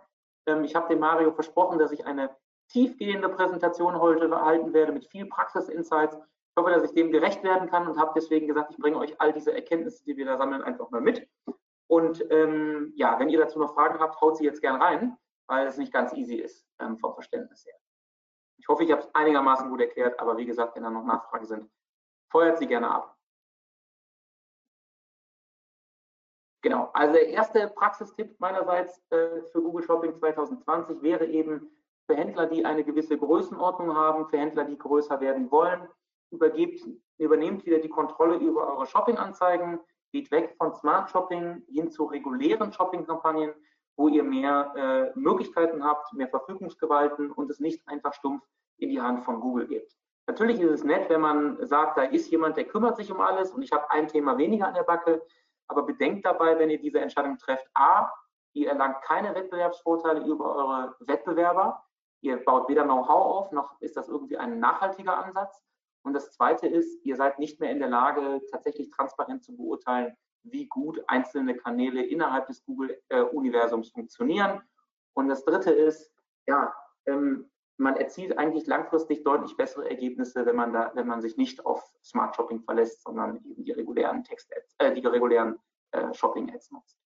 Ähm, ich habe dem Mario versprochen, dass ich eine tiefgehende Präsentation heute halten werde mit viel Praxisinsights. Ich hoffe, dass ich dem gerecht werden kann und habe deswegen gesagt, ich bringe euch all diese Erkenntnisse, die wir da sammeln, einfach mal mit. Und ähm, ja, wenn ihr dazu noch Fragen habt, haut sie jetzt gerne rein, weil es nicht ganz easy ist ähm, vom Verständnis her. Ich hoffe, ich habe es einigermaßen gut erklärt, aber wie gesagt, wenn da noch Nachfragen sind, feuert sie gerne ab. Genau, also der erste Praxistipp meinerseits äh, für Google Shopping 2020 wäre eben für Händler, die eine gewisse Größenordnung haben, für Händler, die größer werden wollen, übergebt, übernehmt wieder die Kontrolle über eure Shopping-Anzeigen, geht weg von Smart Shopping hin zu regulären Shopping-Kampagnen, wo ihr mehr äh, Möglichkeiten habt, mehr Verfügungsgewalten und es nicht einfach stumpf in die Hand von Google gebt. Natürlich ist es nett, wenn man sagt, da ist jemand, der kümmert sich um alles und ich habe ein Thema weniger an der Backe. Aber bedenkt dabei, wenn ihr diese Entscheidung trefft, a, ihr erlangt keine Wettbewerbsvorteile über eure Wettbewerber. Ihr baut weder Know-how auf, noch ist das irgendwie ein nachhaltiger Ansatz. Und das Zweite ist, ihr seid nicht mehr in der Lage, tatsächlich transparent zu beurteilen, wie gut einzelne Kanäle innerhalb des Google-Universums funktionieren. Und das Dritte ist, ja, ähm, man erzielt eigentlich langfristig deutlich bessere Ergebnisse, wenn man da, wenn man sich nicht auf Smart Shopping verlässt, sondern eben die regulären Text -Ads, äh, die regulären äh, Shopping Ads nutzt.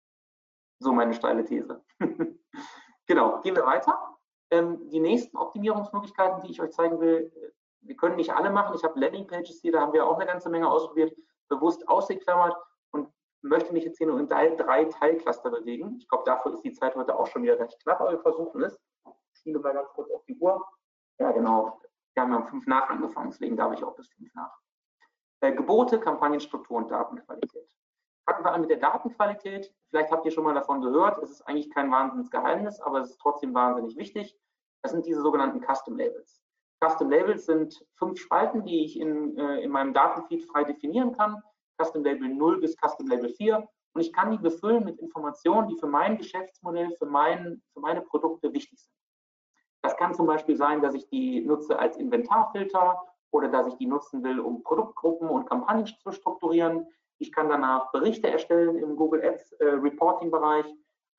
So meine steile These. genau, gehen wir weiter. Ähm, die nächsten Optimierungsmöglichkeiten, die ich euch zeigen will, äh, wir können nicht alle machen. Ich habe Landing Pages hier, da haben wir auch eine ganze Menge ausprobiert, bewusst ausgeklammert und möchte mich jetzt hier nur in drei Teilcluster bewegen. Ich glaube, dafür ist die Zeit heute auch schon wieder recht knapp, aber wir versuchen es schiele mal ganz kurz auf die Uhr. Ja, genau. Wir haben ja um fünf nach angefangen, deswegen darf ich auch bis fünf nach. Äh, Gebote, Kampagnenstruktur und Datenqualität. Fangen wir an mit der Datenqualität. Vielleicht habt ihr schon mal davon gehört. Es ist eigentlich kein Wahnsinnsgeheimnis, aber es ist trotzdem wahnsinnig wichtig. Das sind diese sogenannten Custom Labels. Custom Labels sind fünf Spalten, die ich in, äh, in meinem Datenfeed frei definieren kann. Custom Label 0 bis Custom Label 4. Und ich kann die befüllen mit Informationen, die für mein Geschäftsmodell, für, mein, für meine Produkte wichtig sind. Das kann zum Beispiel sein, dass ich die nutze als Inventarfilter oder dass ich die nutzen will, um Produktgruppen und Kampagnen zu strukturieren. Ich kann danach Berichte erstellen im Google Ads äh, Reporting Bereich,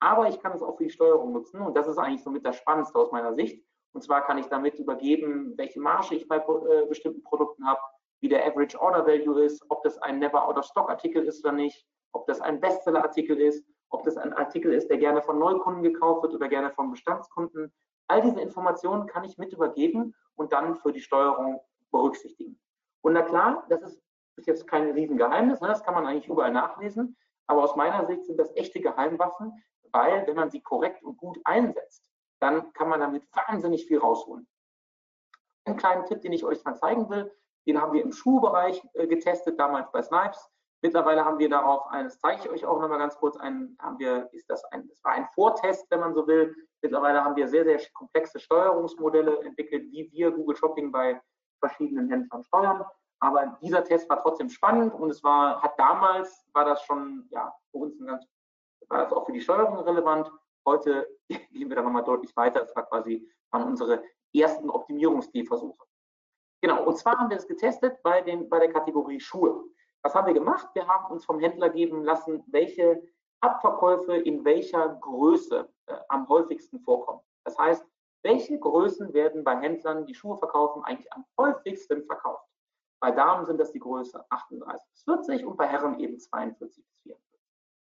aber ich kann es auch für die Steuerung nutzen und das ist eigentlich somit das Spannendste aus meiner Sicht. Und zwar kann ich damit übergeben, welche Marge ich bei äh, bestimmten Produkten habe, wie der Average Order Value ist, ob das ein Never Out of Stock Artikel ist oder nicht, ob das ein Bestseller Artikel ist, ob das ein Artikel ist, der gerne von Neukunden gekauft wird oder gerne von Bestandskunden. All diese Informationen kann ich mit übergeben und dann für die Steuerung berücksichtigen. Und na klar, das ist, ist jetzt kein Riesengeheimnis, ne? das kann man eigentlich überall nachlesen, aber aus meiner Sicht sind das echte Geheimwaffen, weil wenn man sie korrekt und gut einsetzt, dann kann man damit wahnsinnig viel rausholen. Einen kleinen Tipp, den ich euch mal zeigen will, den haben wir im Schuhbereich äh, getestet, damals bei Snipes. Mittlerweile haben wir darauf eines zeige ich euch auch nochmal ganz kurz, einen, haben wir, ist das ein, das war ein Vortest, wenn man so will. Mittlerweile haben wir sehr, sehr komplexe Steuerungsmodelle entwickelt, wie wir Google Shopping bei verschiedenen Händlern steuern. Aber dieser Test war trotzdem spannend und es war, hat damals, war das schon, ja, für uns ein ganz, war das auch für die Steuerung relevant. Heute gehen wir da nochmal deutlich weiter. Es war quasi, waren unsere ersten Optimierungsgehversuche. Genau, und zwar haben wir es getestet bei, den, bei der Kategorie Schuhe. Was haben wir gemacht? Wir haben uns vom Händler geben lassen, welche Abverkäufe in welcher Größe äh, am häufigsten vorkommen. Das heißt, welche Größen werden bei Händlern, die Schuhe verkaufen, eigentlich am häufigsten verkauft? Bei Damen sind das die Größe 38 bis 40 und bei Herren eben 42 bis 44.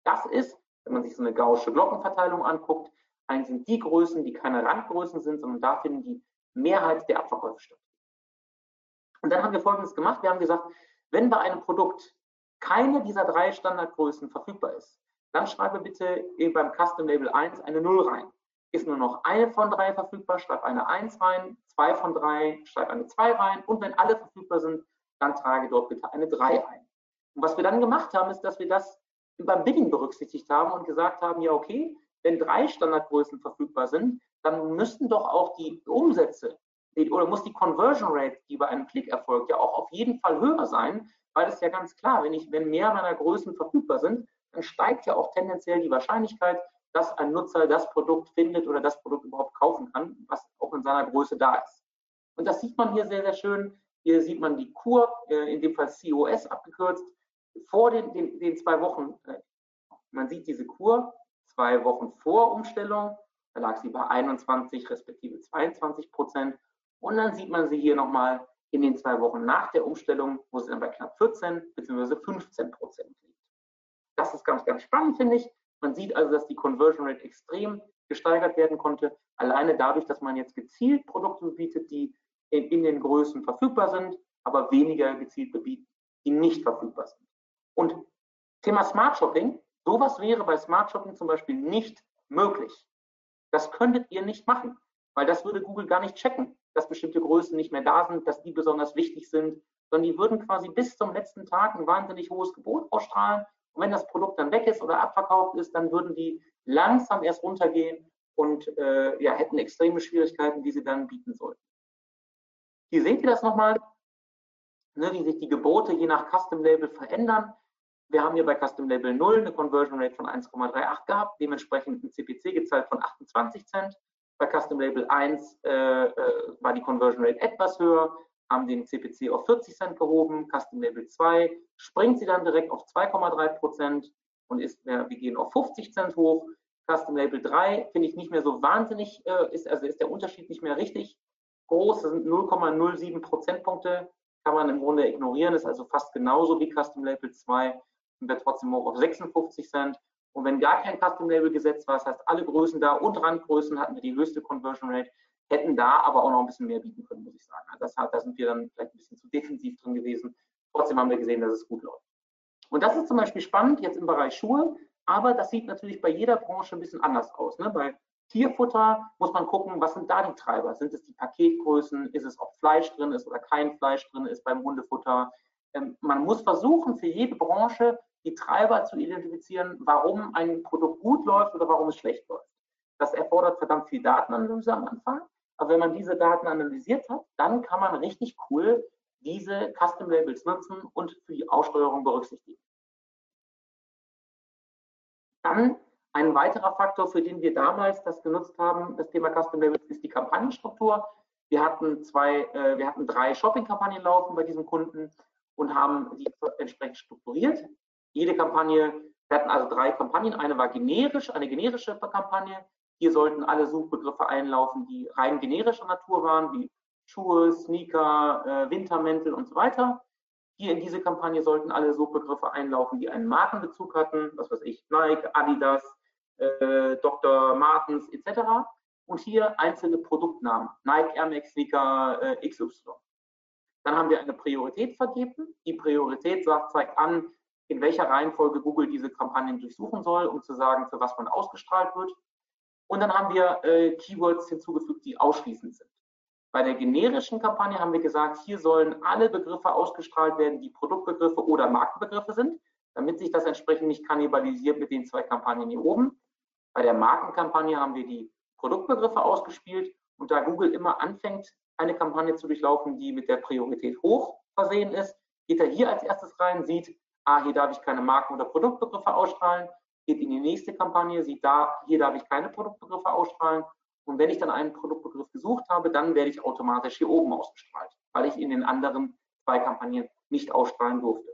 Das ist, wenn man sich so eine gausche Glockenverteilung anguckt, eigentlich sind die Größen, die keine Randgrößen sind, sondern da finden die Mehrheit der Abverkäufe statt. Und dann haben wir Folgendes gemacht. Wir haben gesagt, wenn bei einem Produkt keine dieser drei Standardgrößen verfügbar ist, dann schreibe bitte beim Custom Label 1 eine 0 rein. Ist nur noch eine von drei verfügbar, schreib eine 1 rein, zwei von drei, schreib eine 2 rein und wenn alle verfügbar sind, dann trage dort bitte eine 3 ein. Und was wir dann gemacht haben, ist, dass wir das beim Bidding berücksichtigt haben und gesagt haben, ja okay, wenn drei Standardgrößen verfügbar sind, dann müssten doch auch die Umsätze oder muss die Conversion Rate, die bei einem Klick erfolgt, ja auch auf jeden Fall höher sein, weil es ja ganz klar, wenn ich, wenn mehr meiner Größen verfügbar sind, steigt ja auch tendenziell die Wahrscheinlichkeit, dass ein Nutzer das Produkt findet oder das Produkt überhaupt kaufen kann, was auch in seiner Größe da ist. Und das sieht man hier sehr, sehr schön. Hier sieht man die Kur, äh, in dem Fall COS abgekürzt, vor den, den, den zwei Wochen. Äh, man sieht diese Kur zwei Wochen vor Umstellung, da lag sie bei 21 respektive 22 Prozent. Und dann sieht man sie hier nochmal in den zwei Wochen nach der Umstellung, wo sie dann bei knapp 14 bzw. 15 Prozent liegt. Das ist ganz, ganz spannend, finde ich. Man sieht also, dass die Conversion Rate extrem gesteigert werden konnte, alleine dadurch, dass man jetzt gezielt Produkte bietet, die in, in den Größen verfügbar sind, aber weniger gezielt bebietet, die nicht verfügbar sind. Und Thema Smart Shopping, sowas wäre bei Smart Shopping zum Beispiel nicht möglich. Das könntet ihr nicht machen, weil das würde Google gar nicht checken, dass bestimmte Größen nicht mehr da sind, dass die besonders wichtig sind, sondern die würden quasi bis zum letzten Tag ein wahnsinnig hohes Gebot ausstrahlen. Und wenn das Produkt dann weg ist oder abverkauft ist, dann würden die langsam erst runtergehen und äh, ja, hätten extreme Schwierigkeiten, die sie dann bieten sollten. Hier seht ihr das nochmal, ne, wie sich die Gebote je nach Custom Label verändern. Wir haben hier bei Custom Label 0 eine Conversion Rate von 1,38 gehabt, dementsprechend ein CPC gezahlt von 28 Cent. Bei Custom Label 1 äh, äh, war die Conversion Rate etwas höher, haben den CPC auf 40 Cent gehoben. Custom Label 2 springt sie dann direkt auf 2,3 Prozent und ist, wir gehen auf 50 Cent hoch. Custom Label 3 finde ich nicht mehr so wahnsinnig, äh, ist, also ist der Unterschied nicht mehr richtig groß. Das sind 0,07 Prozentpunkte, kann man im Grunde ignorieren, ist also fast genauso wie Custom Label 2 und wird trotzdem hoch auf 56 Cent. Und wenn gar kein Custom Label gesetzt war, das heißt alle Größen da und Randgrößen hatten wir die höchste Conversion Rate, hätten da aber auch noch ein bisschen mehr bieten können, muss ich sagen. Das, da sind wir dann vielleicht ein bisschen zu defensiv drin gewesen. Trotzdem haben wir gesehen, dass es gut läuft. Und das ist zum Beispiel spannend jetzt im Bereich Schuhe, aber das sieht natürlich bei jeder Branche ein bisschen anders aus. Ne? Bei Tierfutter muss man gucken, was sind da die Treiber? Sind es die Paketgrößen? Ist es, ob Fleisch drin ist oder kein Fleisch drin ist beim Hundefutter? Ähm, man muss versuchen, für jede Branche die Treiber zu identifizieren, warum ein Produkt gut läuft oder warum es schlecht läuft. Das erfordert verdammt viel Datenanalyse am Anfang. Aber wenn man diese Daten analysiert hat, dann kann man richtig cool diese Custom Labels nutzen und für die Aussteuerung berücksichtigen. Dann ein weiterer Faktor, für den wir damals das genutzt haben, das Thema Custom Labels, ist die Kampagnenstruktur. Wir hatten zwei, äh, wir hatten drei Shopping-Kampagnen laufen bei diesem Kunden und haben die entsprechend strukturiert. Jede Kampagne, wir hatten also drei Kampagnen. Eine war generisch, eine generische Kampagne. Hier sollten alle Suchbegriffe einlaufen, die rein generischer Natur waren, wie Schuhe, Sneaker, äh, Wintermäntel und so weiter. Hier in diese Kampagne sollten alle Suchbegriffe einlaufen, die einen Markenbezug hatten, was weiß ich, Nike, Adidas, äh, Dr. Martens etc. Und hier einzelne Produktnamen, Nike, Air Max, Sneaker, äh, XY. Dann haben wir eine Priorität vergeben. Die Priorität sagt, zeigt an, in welcher Reihenfolge Google diese Kampagnen durchsuchen soll, um zu sagen, für was man ausgestrahlt wird. Und dann haben wir äh, Keywords hinzugefügt, die ausschließend sind. Bei der generischen Kampagne haben wir gesagt, hier sollen alle Begriffe ausgestrahlt werden, die Produktbegriffe oder Markenbegriffe sind, damit sich das entsprechend nicht kannibalisiert mit den zwei Kampagnen hier oben. Bei der Markenkampagne haben wir die Produktbegriffe ausgespielt und da Google immer anfängt, eine Kampagne zu durchlaufen, die mit der Priorität hoch versehen ist, geht er hier als erstes rein, sieht, ah, hier darf ich keine Marken- oder Produktbegriffe ausstrahlen, geht in die nächste Kampagne, sieht da, hier darf ich keine Produktbegriffe ausstrahlen und wenn ich dann einen Produktbegriff gesucht habe, dann werde ich automatisch hier oben ausgestrahlt, weil ich in den anderen zwei Kampagnen nicht ausstrahlen durfte.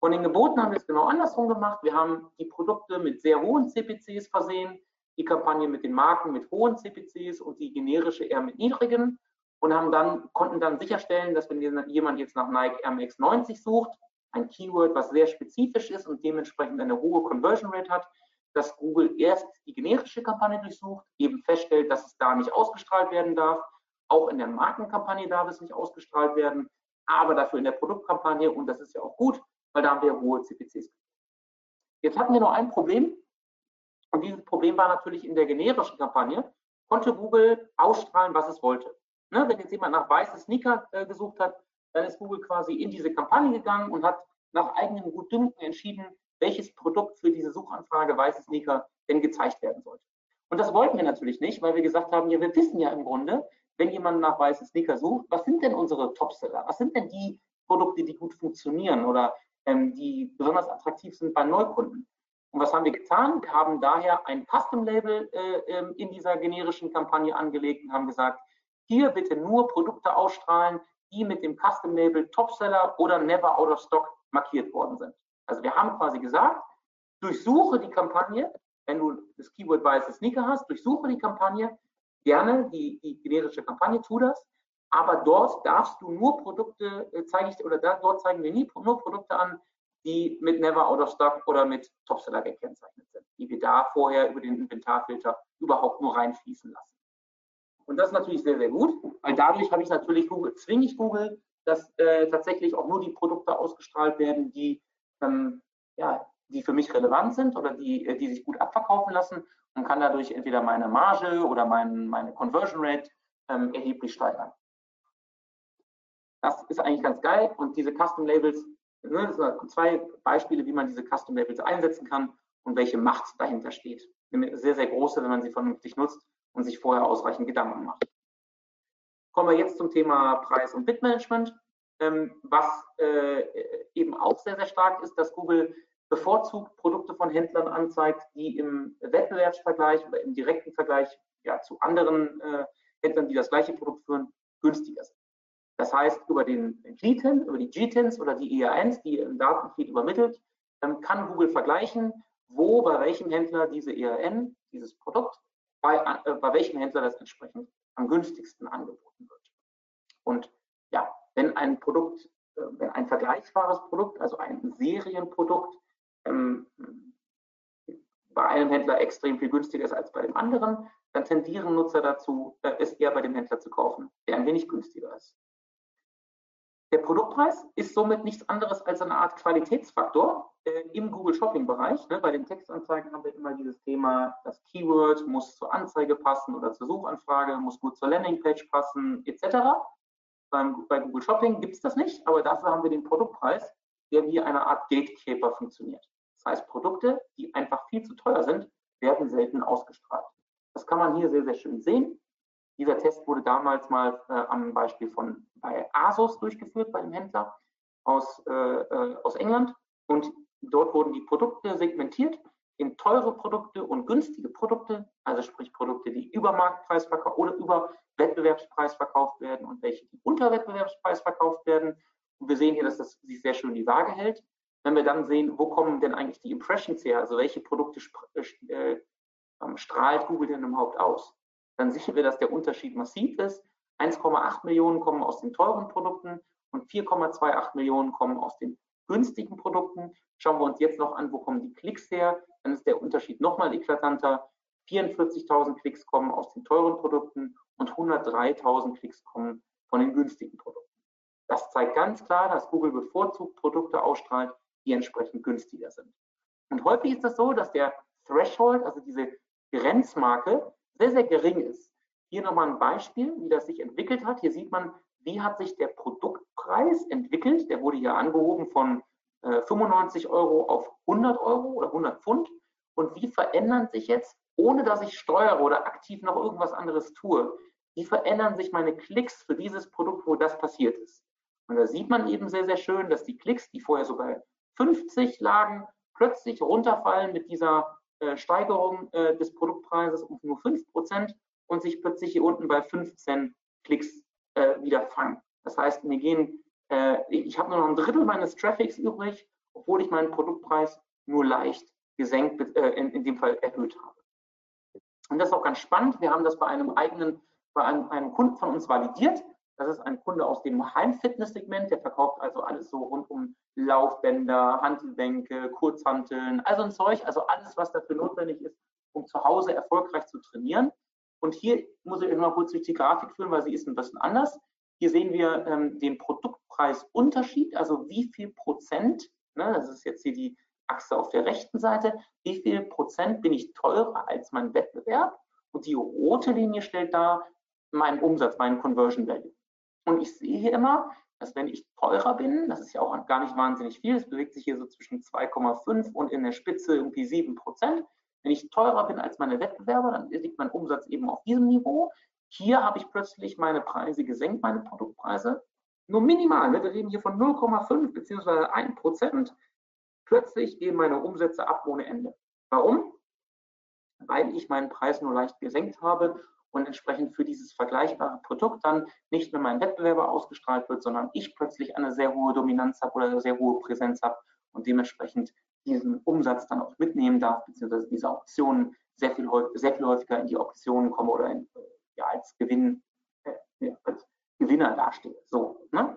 Von den Geboten haben wir es genau andersrum gemacht. Wir haben die Produkte mit sehr hohen CPCs versehen, die Kampagne mit den Marken mit hohen CPCs und die generische eher mit niedrigen und haben dann, konnten dann sicherstellen, dass wenn jemand jetzt nach Nike Air Max 90 sucht, ein Keyword, was sehr spezifisch ist und dementsprechend eine hohe Conversion Rate hat, dass Google erst die generische Kampagne durchsucht, eben feststellt, dass es da nicht ausgestrahlt werden darf. Auch in der Markenkampagne darf es nicht ausgestrahlt werden, aber dafür in der Produktkampagne, und das ist ja auch gut, weil da haben wir hohe CPCs. Jetzt hatten wir noch ein Problem und dieses Problem war natürlich in der generischen Kampagne, konnte Google ausstrahlen, was es wollte. Ne, wenn jetzt jemand nach weiße Sneaker äh, gesucht hat, dann ist Google quasi in diese Kampagne gegangen und hat nach eigenem Gutdünken entschieden, welches Produkt für diese Suchanfrage weiße Sneaker denn gezeigt werden sollte. Und das wollten wir natürlich nicht, weil wir gesagt haben, ja, wir wissen ja im Grunde, wenn jemand nach weißen Sneaker sucht, was sind denn unsere Topseller? Was sind denn die Produkte, die gut funktionieren oder ähm, die besonders attraktiv sind bei Neukunden? Und was haben wir getan? Wir haben daher ein Custom-Label äh, ähm, in dieser generischen Kampagne angelegt und haben gesagt, hier bitte nur Produkte ausstrahlen, die mit dem Custom-Label Topseller oder Never Out of Stock markiert worden sind. Also wir haben quasi gesagt, durchsuche die Kampagne wenn du das Keyword weiße Sneaker hast, durchsuche die Kampagne, gerne die, die generische Kampagne, tu das, aber dort darfst du nur Produkte, äh, zeige ich, oder da, dort zeigen wir nie nur Produkte an, die mit Never Out of Stock oder mit Topseller gekennzeichnet sind, die wir da vorher über den Inventarfilter überhaupt nur reinfließen lassen. Und das ist natürlich sehr, sehr gut, weil dadurch habe ich natürlich Google, zwinge ich Google, dass äh, tatsächlich auch nur die Produkte ausgestrahlt werden, die ähm, ja, die für mich relevant sind oder die, äh, die sich gut abverkaufen lassen und kann dadurch entweder meine Marge oder mein, meine Conversion Rate ähm, erheblich steigern. Das ist eigentlich ganz geil und diese Custom Labels, ne, das sind zwei Beispiele, wie man diese Custom Labels einsetzen kann und welche Macht dahinter steht. Sehr, sehr große, wenn man sie vernünftig nutzt und sich vorher ausreichend Gedanken macht. Kommen wir jetzt zum Thema Preis- und Bitmanagement. Ähm, was äh, eben auch sehr, sehr stark ist, dass Google bevorzugt Produkte von Händlern anzeigt, die im Wettbewerbsvergleich oder im direkten Vergleich ja, zu anderen äh, Händlern, die das gleiche Produkt führen, günstiger sind. Das heißt, über den GTIN, über die GTINs oder die ERNs, die im Datenfeed übermittelt, ähm, kann Google vergleichen, wo bei welchem Händler diese ERN, dieses Produkt, bei, äh, bei welchem Händler das entsprechend am günstigsten angeboten wird. Und ja, wenn ein Produkt, äh, wenn ein vergleichbares Produkt, also ein Serienprodukt, ähm, bei einem Händler extrem viel günstiger ist als bei dem anderen, dann tendieren Nutzer dazu, äh, es eher bei dem Händler zu kaufen, der ein wenig günstiger ist. Der Produktpreis ist somit nichts anderes als eine Art Qualitätsfaktor äh, im Google Shopping Bereich. Ne? Bei den Textanzeigen haben wir immer dieses Thema, das Keyword muss zur Anzeige passen oder zur Suchanfrage, muss gut zur Landingpage passen, etc. Beim, bei Google Shopping gibt es das nicht, aber dafür haben wir den Produktpreis, der wie eine Art Gatekeeper funktioniert. Das heißt, Produkte, die einfach viel zu teuer sind, werden selten ausgestrahlt. Das kann man hier sehr, sehr schön sehen. Dieser Test wurde damals mal äh, am Beispiel von bei Asos durchgeführt, bei dem Händler aus, äh, äh, aus England. Und dort wurden die Produkte segmentiert in teure Produkte und günstige Produkte, also sprich Produkte, die über Marktpreis verkauft oder über Wettbewerbspreis verkauft werden und welche, die unter Wettbewerbspreis verkauft werden. Und wir sehen hier, dass das sich sehr schön die Waage hält. Wenn wir dann sehen, wo kommen denn eigentlich die Impressions her, also welche Produkte äh, äh ähm, strahlt Google denn überhaupt aus, dann sehen wir, dass der Unterschied massiv ist. 1,8 Millionen kommen aus den teuren Produkten und 4,28 Millionen kommen aus den günstigen Produkten. Schauen wir uns jetzt noch an, wo kommen die Klicks her, dann ist der Unterschied nochmal eklatanter. 44.000 Klicks kommen aus den teuren Produkten und 103.000 Klicks kommen von den günstigen Produkten. Das zeigt ganz klar, dass Google bevorzugt Produkte ausstrahlt, die entsprechend günstiger sind. Und häufig ist das so, dass der Threshold, also diese Grenzmarke, sehr, sehr gering ist. Hier nochmal ein Beispiel, wie das sich entwickelt hat. Hier sieht man, wie hat sich der Produktpreis entwickelt. Der wurde hier angehoben von äh, 95 Euro auf 100 Euro oder 100 Pfund. Und wie verändern sich jetzt, ohne dass ich steuere oder aktiv noch irgendwas anderes tue, wie verändern sich meine Klicks für dieses Produkt, wo das passiert ist? Und da sieht man eben sehr, sehr schön, dass die Klicks, die vorher so bei 50 lagen, plötzlich runterfallen mit dieser Steigerung äh, des Produktpreises um nur 5% und sich plötzlich hier unten bei 15 Klicks äh, wieder fangen. Das heißt, mir gehen, äh, ich habe nur noch ein Drittel meines Traffics übrig, obwohl ich meinen Produktpreis nur leicht gesenkt, äh, in, in dem Fall erhöht habe. Und das ist auch ganz spannend. Wir haben das bei einem eigenen, bei einem, einem Kunden von uns validiert. Das ist ein Kunde aus dem Heimfitness-Segment, der verkauft also alles so rund um Laufbänder, Handelbänke, Kurzhanteln, also ein Zeug, also alles, was dafür notwendig ist, um zu Hause erfolgreich zu trainieren. Und hier muss ich euch mal kurz durch die Grafik führen, weil sie ist ein bisschen anders. Hier sehen wir ähm, den Produktpreisunterschied, also wie viel Prozent ne, das ist jetzt hier die Achse auf der rechten Seite, wie viel Prozent bin ich teurer als mein Wettbewerb? Und die rote Linie stellt da meinen Umsatz, meinen Conversion Value. Und ich sehe hier immer, dass wenn ich teurer bin, das ist ja auch gar nicht wahnsinnig viel, es bewegt sich hier so zwischen 2,5 und in der Spitze irgendwie 7 Prozent. Wenn ich teurer bin als meine Wettbewerber, dann liegt mein Umsatz eben auf diesem Niveau. Hier habe ich plötzlich meine Preise gesenkt, meine Produktpreise. Nur minimal, ne? wir reden hier von 0,5 bzw. 1 Prozent. Plötzlich gehen meine Umsätze ab ohne Ende. Warum? Weil ich meinen Preis nur leicht gesenkt habe und entsprechend für dieses vergleichbare Produkt dann nicht mehr mein Wettbewerber ausgestrahlt wird, sondern ich plötzlich eine sehr hohe Dominanz habe oder eine sehr hohe Präsenz habe und dementsprechend diesen Umsatz dann auch mitnehmen darf, beziehungsweise diese Optionen sehr viel, sehr viel häufiger in die Optionen komme oder in, ja, als, Gewinn, äh, als Gewinner dastehe. So, ne?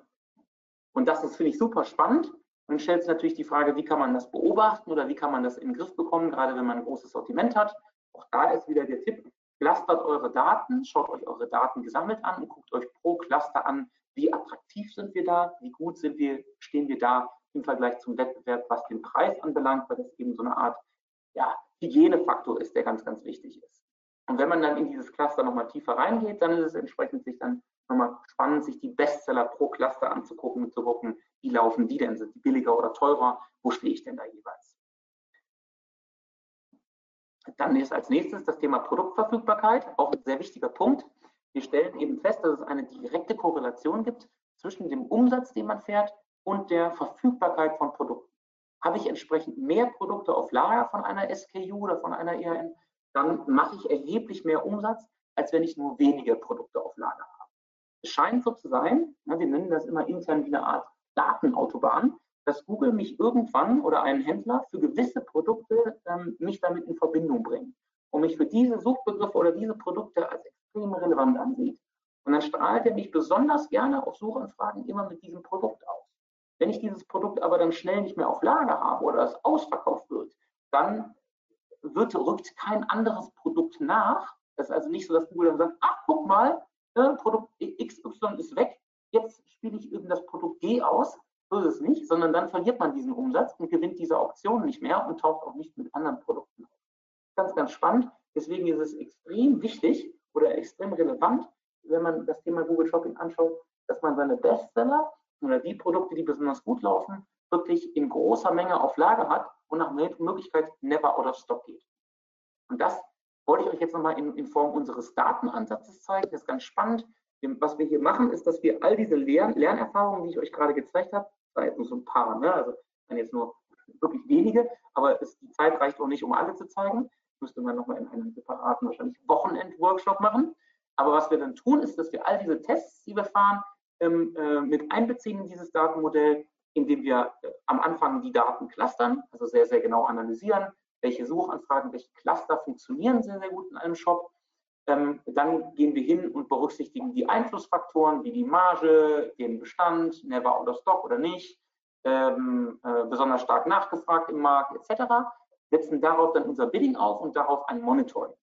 Und das ist, finde ich, super spannend. Und stellt sich natürlich die Frage, wie kann man das beobachten oder wie kann man das in den Griff bekommen, gerade wenn man ein großes Sortiment hat. Auch da ist wieder der Tipp, clustert eure Daten, schaut euch eure Daten gesammelt an und guckt euch pro Cluster an, wie attraktiv sind wir da, wie gut sind wir, stehen wir da im Vergleich zum Wettbewerb, was den Preis anbelangt, weil das eben so eine Art ja, Hygienefaktor ist, der ganz, ganz wichtig ist. Und wenn man dann in dieses Cluster nochmal tiefer reingeht, dann ist es entsprechend sich dann nochmal spannend, sich die Bestseller pro Cluster anzugucken und zu gucken, wie laufen die denn? Sind die billiger oder teurer? Wo stehe ich denn da jeweils? Dann ist als nächstes das Thema Produktverfügbarkeit, auch ein sehr wichtiger Punkt. Wir stellen eben fest, dass es eine direkte Korrelation gibt zwischen dem Umsatz, den man fährt, und der Verfügbarkeit von Produkten. Habe ich entsprechend mehr Produkte auf Lager von einer SKU oder von einer ERN, dann mache ich erheblich mehr Umsatz, als wenn ich nur wenige Produkte auf Lager habe. Es scheint so zu sein, wir nennen das immer intern wie eine Art Datenautobahn, dass Google mich irgendwann oder einen Händler für gewisse Produkte ähm, mich damit in Verbindung bringt und mich für diese Suchbegriffe oder diese Produkte als extrem relevant ansieht. Und dann strahlt er mich besonders gerne auf Suchanfragen immer mit diesem Produkt aus. Wenn ich dieses Produkt aber dann schnell nicht mehr auf Lager habe oder es ausverkauft wird, dann wird, rückt kein anderes Produkt nach. Das ist also nicht so, dass Google dann sagt, ach, guck mal, äh, Produkt XY ist weg, jetzt spiele ich eben das Produkt G aus. So ist es nicht, sondern dann verliert man diesen Umsatz und gewinnt diese Auktion nicht mehr und taucht auch nicht mit anderen Produkten auf. Ganz, ganz spannend. Deswegen ist es extrem wichtig oder extrem relevant, wenn man das Thema Google Shopping anschaut, dass man seine Bestseller oder die Produkte, die besonders gut laufen, wirklich in großer Menge auf Lager hat und nach Möglichkeit never out of stock geht. Und das wollte ich euch jetzt nochmal in, in Form unseres Datenansatzes zeigen. Das ist ganz spannend. Was wir hier machen, ist, dass wir all diese Lern Lernerfahrungen, die ich euch gerade gezeigt habe, da jetzt nur so ein paar, ne? also dann jetzt nur wirklich wenige, aber es, die Zeit reicht auch nicht, um alle zu zeigen. Müsste man nochmal in einem separaten, wahrscheinlich Wochenend-Workshop machen. Aber was wir dann tun, ist, dass wir all diese Tests, die wir fahren, ähm, äh, mit einbeziehen in dieses Datenmodell, indem wir äh, am Anfang die Daten clustern, also sehr, sehr genau analysieren, welche Suchanfragen, welche Cluster funktionieren sehr, sehr gut in einem Shop. Ähm, dann gehen wir hin und berücksichtigen die Einflussfaktoren wie die Marge, den Bestand, never out of stock oder nicht, ähm, äh, besonders stark nachgefragt im Markt etc. Setzen darauf dann unser Bidding auf und darauf ein Monitoring.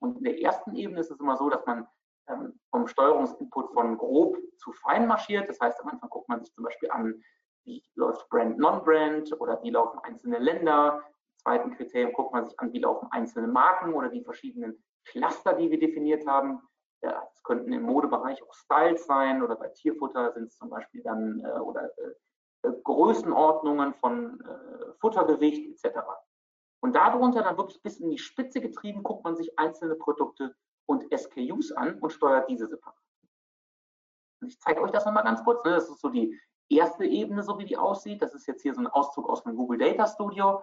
Und in der ersten Ebene ist es immer so, dass man ähm, vom Steuerungsinput von grob zu fein marschiert. Das heißt, am Anfang guckt man sich zum Beispiel an, wie läuft Brand, Non-Brand oder wie laufen einzelne Länder. Im zweiten Kriterium guckt man sich an, wie laufen einzelne Marken oder die verschiedenen Cluster, die wir definiert haben. Ja, das könnten im Modebereich auch Styles sein oder bei Tierfutter sind es zum Beispiel dann äh, oder äh, Größenordnungen von äh, Futtergewicht etc. Und darunter dann wirklich bis in die Spitze getrieben, guckt man sich einzelne Produkte und SKUs an und steuert diese separat. Ich zeige euch das nochmal ganz kurz. Ne? Das ist so die erste Ebene, so wie die aussieht. Das ist jetzt hier so ein Auszug aus dem Google Data Studio.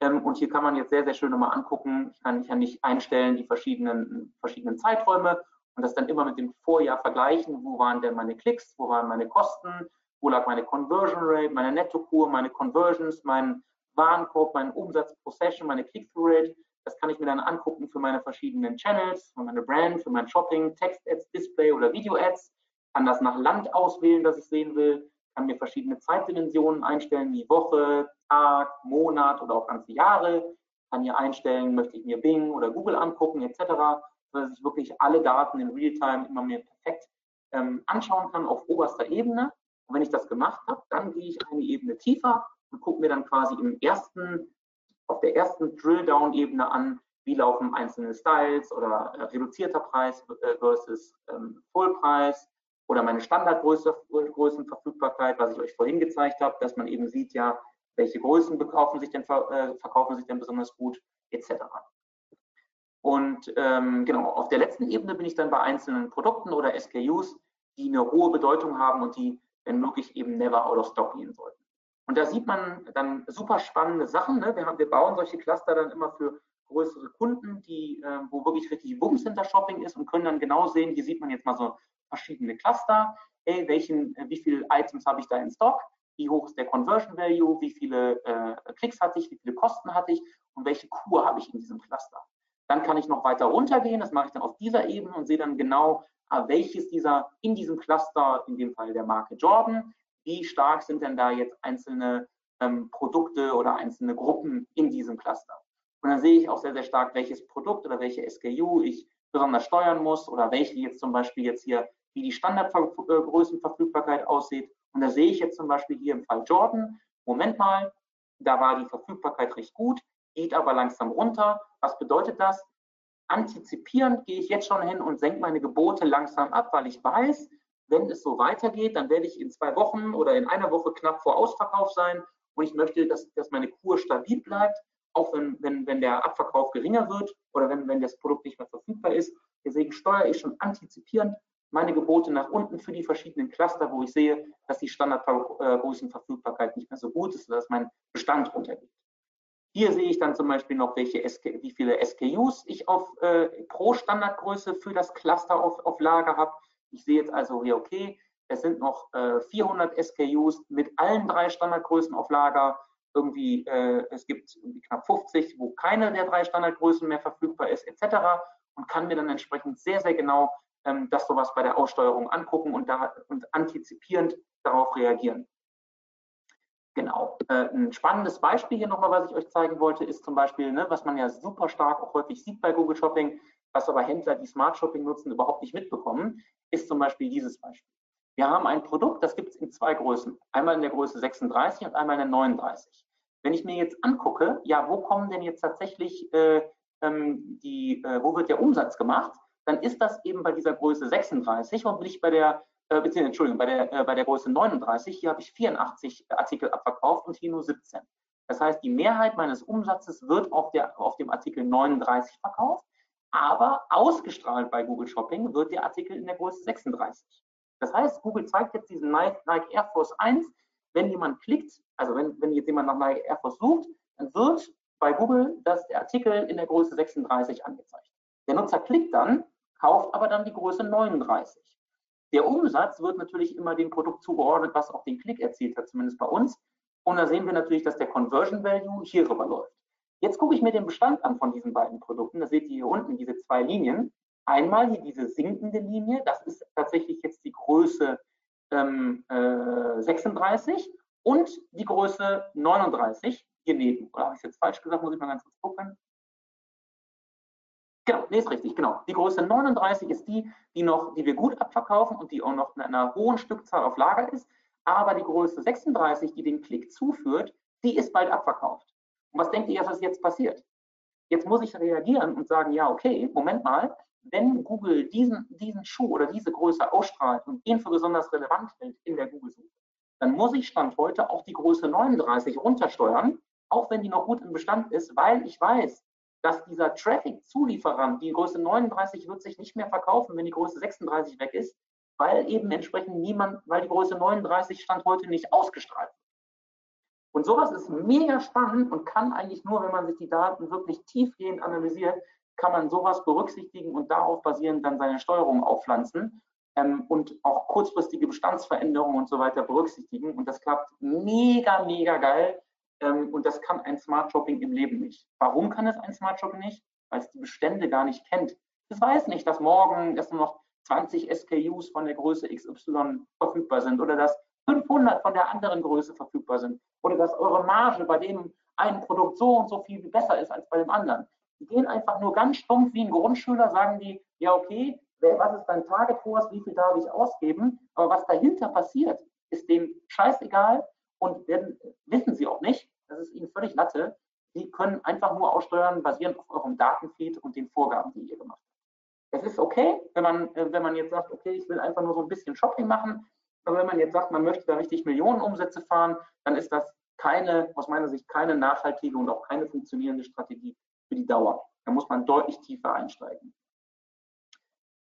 Ähm, und hier kann man jetzt sehr, sehr schön nochmal angucken. Ich kann, ich nicht einstellen die verschiedenen, verschiedenen Zeiträume und das dann immer mit dem Vorjahr vergleichen. Wo waren denn meine Klicks? Wo waren meine Kosten? Wo lag meine Conversion Rate, meine Nettokur, meine Conversions, mein Warenkorb, mein Umsatz pro Session, meine Click-Through-Rate? Das kann ich mir dann angucken für meine verschiedenen Channels, für meine Brand, für mein Shopping, Text-Ads, Display oder Video-Ads. Kann das nach Land auswählen, das ich sehen will. Kann mir verschiedene Zeitdimensionen einstellen, wie Woche, Tag, Monat oder auch ganze Jahre. Kann hier einstellen, möchte ich mir Bing oder Google angucken, etc. Sodass ich wirklich alle Daten in Realtime immer mir perfekt ähm, anschauen kann auf oberster Ebene. Und wenn ich das gemacht habe, dann gehe ich eine Ebene tiefer und gucke mir dann quasi im ersten, auf der ersten Drill-Down-Ebene an, wie laufen einzelne Styles oder äh, reduzierter Preis äh, versus ähm, Fullpreis oder meine Standardgrößenverfügbarkeit, was ich euch vorhin gezeigt habe, dass man eben sieht, ja, welche Größen verkaufen sich denn, äh, verkaufen sich denn besonders gut, etc. Und ähm, genau, auf der letzten Ebene bin ich dann bei einzelnen Produkten oder SKUs, die eine hohe Bedeutung haben und die, wenn möglich, eben never out of stock gehen sollten. Und da sieht man dann super spannende Sachen. Ne? Wir, haben, wir bauen solche Cluster dann immer für größere Kunden, die, äh, wo wirklich richtig Wumms hinter Shopping ist und können dann genau sehen, hier sieht man jetzt mal so verschiedene Cluster. Hey, welchen, äh, wie viele Items habe ich da in Stock? Wie hoch ist der Conversion Value? Wie viele äh, Klicks hatte ich? Wie viele Kosten hatte ich? Und welche Kur habe ich in diesem Cluster? Dann kann ich noch weiter runtergehen. Das mache ich dann auf dieser Ebene und sehe dann genau, ah, welches dieser in diesem Cluster, in dem Fall der Marke Jordan, wie stark sind denn da jetzt einzelne ähm, Produkte oder einzelne Gruppen in diesem Cluster. Und dann sehe ich auch sehr, sehr stark, welches Produkt oder welche SKU ich besonders steuern muss oder welche jetzt zum Beispiel jetzt hier, wie die Standardgrößenverfügbarkeit aussieht. Und da sehe ich jetzt zum Beispiel hier im Fall Jordan, Moment mal, da war die Verfügbarkeit recht gut, geht aber langsam runter. Was bedeutet das? Antizipierend gehe ich jetzt schon hin und senke meine Gebote langsam ab, weil ich weiß, wenn es so weitergeht, dann werde ich in zwei Wochen oder in einer Woche knapp vor Ausverkauf sein und ich möchte, dass, dass meine Kur stabil bleibt, auch wenn, wenn, wenn der Abverkauf geringer wird oder wenn, wenn das Produkt nicht mehr verfügbar ist. Deswegen steuere ich schon antizipierend meine Gebote nach unten für die verschiedenen Cluster, wo ich sehe, dass die Standardgrößenverfügbarkeit nicht mehr so gut ist, dass mein Bestand runtergeht. Hier sehe ich dann zum Beispiel noch, welche SK, wie viele SKUs ich auf, äh, pro Standardgröße für das Cluster auf, auf Lager habe. Ich sehe jetzt also hier, okay, es sind noch äh, 400 SKUs mit allen drei Standardgrößen auf Lager. Irgendwie, äh, es gibt knapp 50, wo keine der drei Standardgrößen mehr verfügbar ist, etc. Und kann mir dann entsprechend sehr, sehr genau ähm, das sowas bei der Aussteuerung angucken und, da, und antizipierend darauf reagieren. Genau. Äh, ein spannendes Beispiel hier nochmal, was ich euch zeigen wollte, ist zum Beispiel, ne, was man ja super stark auch häufig sieht bei Google Shopping, was aber Händler, die Smart Shopping nutzen, überhaupt nicht mitbekommen, ist zum Beispiel dieses Beispiel. Wir haben ein Produkt, das gibt es in zwei Größen. Einmal in der Größe 36 und einmal in der 39. Wenn ich mir jetzt angucke, ja, wo kommen denn jetzt tatsächlich äh, ähm, die, äh, wo wird der Umsatz gemacht, dann ist das eben bei dieser Größe 36 und nicht bei der, äh, beziehungsweise, Entschuldigung, bei der, äh, bei der Größe 39. Hier habe ich 84 Artikel abverkauft und hier nur 17. Das heißt, die Mehrheit meines Umsatzes wird auf, der, auf dem Artikel 39 verkauft aber ausgestrahlt bei Google Shopping wird der Artikel in der Größe 36. Das heißt, Google zeigt jetzt diesen Nike, Nike Air Force 1. Wenn jemand klickt, also wenn, wenn jetzt jemand nach Nike Air Force sucht, dann wird bei Google das, der Artikel in der Größe 36 angezeigt. Der Nutzer klickt dann, kauft aber dann die Größe 39. Der Umsatz wird natürlich immer dem Produkt zugeordnet, was auch den Klick erzielt hat, zumindest bei uns. Und da sehen wir natürlich, dass der Conversion Value hier rüber läuft. Jetzt gucke ich mir den Bestand an von diesen beiden Produkten. Da seht ihr hier unten diese zwei Linien. Einmal hier diese sinkende Linie, das ist tatsächlich jetzt die Größe ähm, äh, 36 und die Größe 39 hier neben. Oder habe ich es jetzt falsch gesagt? Muss ich mal ganz kurz gucken. Genau, nee, ist richtig, genau. Die Größe 39 ist die, die noch, die wir gut abverkaufen und die auch noch in einer hohen Stückzahl auf Lager ist. Aber die Größe 36, die den Klick zuführt, die ist bald abverkauft. Und was denkt ihr, was jetzt passiert? Jetzt muss ich reagieren und sagen, ja, okay, Moment mal, wenn Google diesen, diesen Schuh oder diese Größe ausstrahlt und den für besonders relevant hält in der Google-Suche, dann muss ich Stand heute auch die Größe 39 runtersteuern, auch wenn die noch gut im Bestand ist, weil ich weiß, dass dieser Traffic-Zulieferant, die Größe 39 wird sich nicht mehr verkaufen, wenn die Größe 36 weg ist, weil eben entsprechend niemand, weil die Größe 39 Stand heute nicht ausgestrahlt wird. Und sowas ist mega spannend und kann eigentlich nur, wenn man sich die Daten wirklich tiefgehend analysiert, kann man sowas berücksichtigen und darauf basierend dann seine Steuerung aufpflanzen ähm, und auch kurzfristige Bestandsveränderungen und so weiter berücksichtigen. Und das klappt mega, mega geil. Ähm, und das kann ein Smart Shopping im Leben nicht. Warum kann es ein Smart Shopping nicht? Weil es die Bestände gar nicht kennt. Es weiß nicht, dass morgen erst nur noch 20 SKUs von der Größe XY verfügbar sind oder dass 500 von der anderen Größe verfügbar sind oder dass eure Marge bei dem einen Produkt so und so viel besser ist als bei dem anderen. Die gehen einfach nur ganz stumpf wie ein Grundschüler, sagen die, ja okay, was ist dein Force, wie viel darf ich ausgeben, aber was dahinter passiert, ist dem scheißegal und werden, wissen Sie auch nicht, das ist Ihnen völlig Latte. Sie können einfach nur aussteuern, basierend auf eurem Datenfeed und den Vorgaben, die ihr gemacht habt. Es ist okay, wenn man, äh, wenn man jetzt sagt, okay, ich will einfach nur so ein bisschen Shopping machen, aber wenn man jetzt sagt, man möchte da richtig Millionen Umsätze fahren, dann ist das keine, aus meiner Sicht, keine nachhaltige und auch keine funktionierende Strategie für die Dauer. Da muss man deutlich tiefer einsteigen.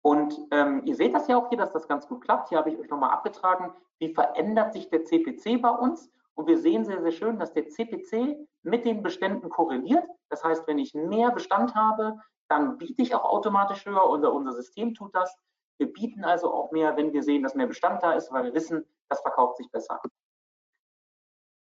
Und ähm, ihr seht das ja auch hier, dass das ganz gut klappt. Hier habe ich euch nochmal abgetragen, wie verändert sich der CPC bei uns. Und wir sehen sehr, sehr schön, dass der CPC mit den Beständen korreliert. Das heißt, wenn ich mehr Bestand habe, dann biete ich auch automatisch höher. Unser, unser System tut das. Wir bieten also auch mehr, wenn wir sehen, dass mehr Bestand da ist, weil wir wissen, das verkauft sich besser.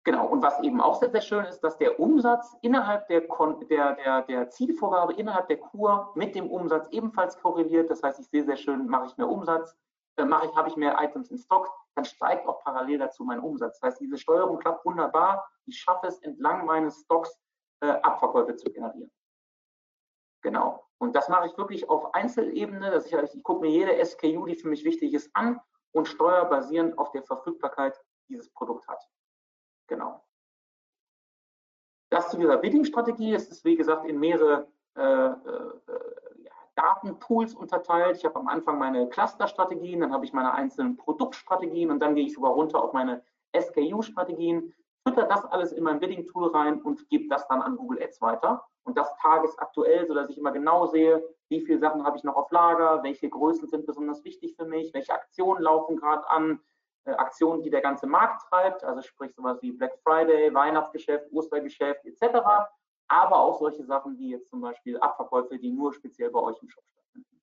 Genau, und was eben auch sehr, sehr schön ist, dass der Umsatz innerhalb der, der, der, der Zielvorgabe, innerhalb der Kur mit dem Umsatz ebenfalls korreliert. Das heißt, ich sehe sehr schön, mache ich mehr Umsatz, äh, mache ich, habe ich mehr Items in Stock, dann steigt auch parallel dazu mein Umsatz. Das heißt, diese Steuerung klappt wunderbar. Ich schaffe es, entlang meines Stocks äh, Abverkäufe zu generieren. Genau. Und das mache ich wirklich auf Einzelebene. Das ich, ich gucke mir jede SKU, die für mich wichtig ist, an und steuere basierend auf der Verfügbarkeit dieses Produkt hat. Genau. Das zu dieser Bidding-Strategie. Es ist, wie gesagt, in mehrere äh, äh, Datenpools unterteilt. Ich habe am Anfang meine Cluster-Strategien, dann habe ich meine einzelnen Produktstrategien und dann gehe ich sogar runter auf meine SKU-Strategien, fütter das alles in mein Bidding-Tool rein und gebe das dann an Google Ads weiter. Und das tagesaktuell, sodass ich immer genau sehe, wie viele Sachen habe ich noch auf Lager, welche Größen sind besonders wichtig für mich, welche Aktionen laufen gerade an, Aktionen, die der ganze Markt treibt, also sprich sowas wie Black Friday, Weihnachtsgeschäft, Ostergeschäft etc., aber auch solche Sachen wie jetzt zum Beispiel Abverkäufe, die nur speziell bei euch im Shop stattfinden.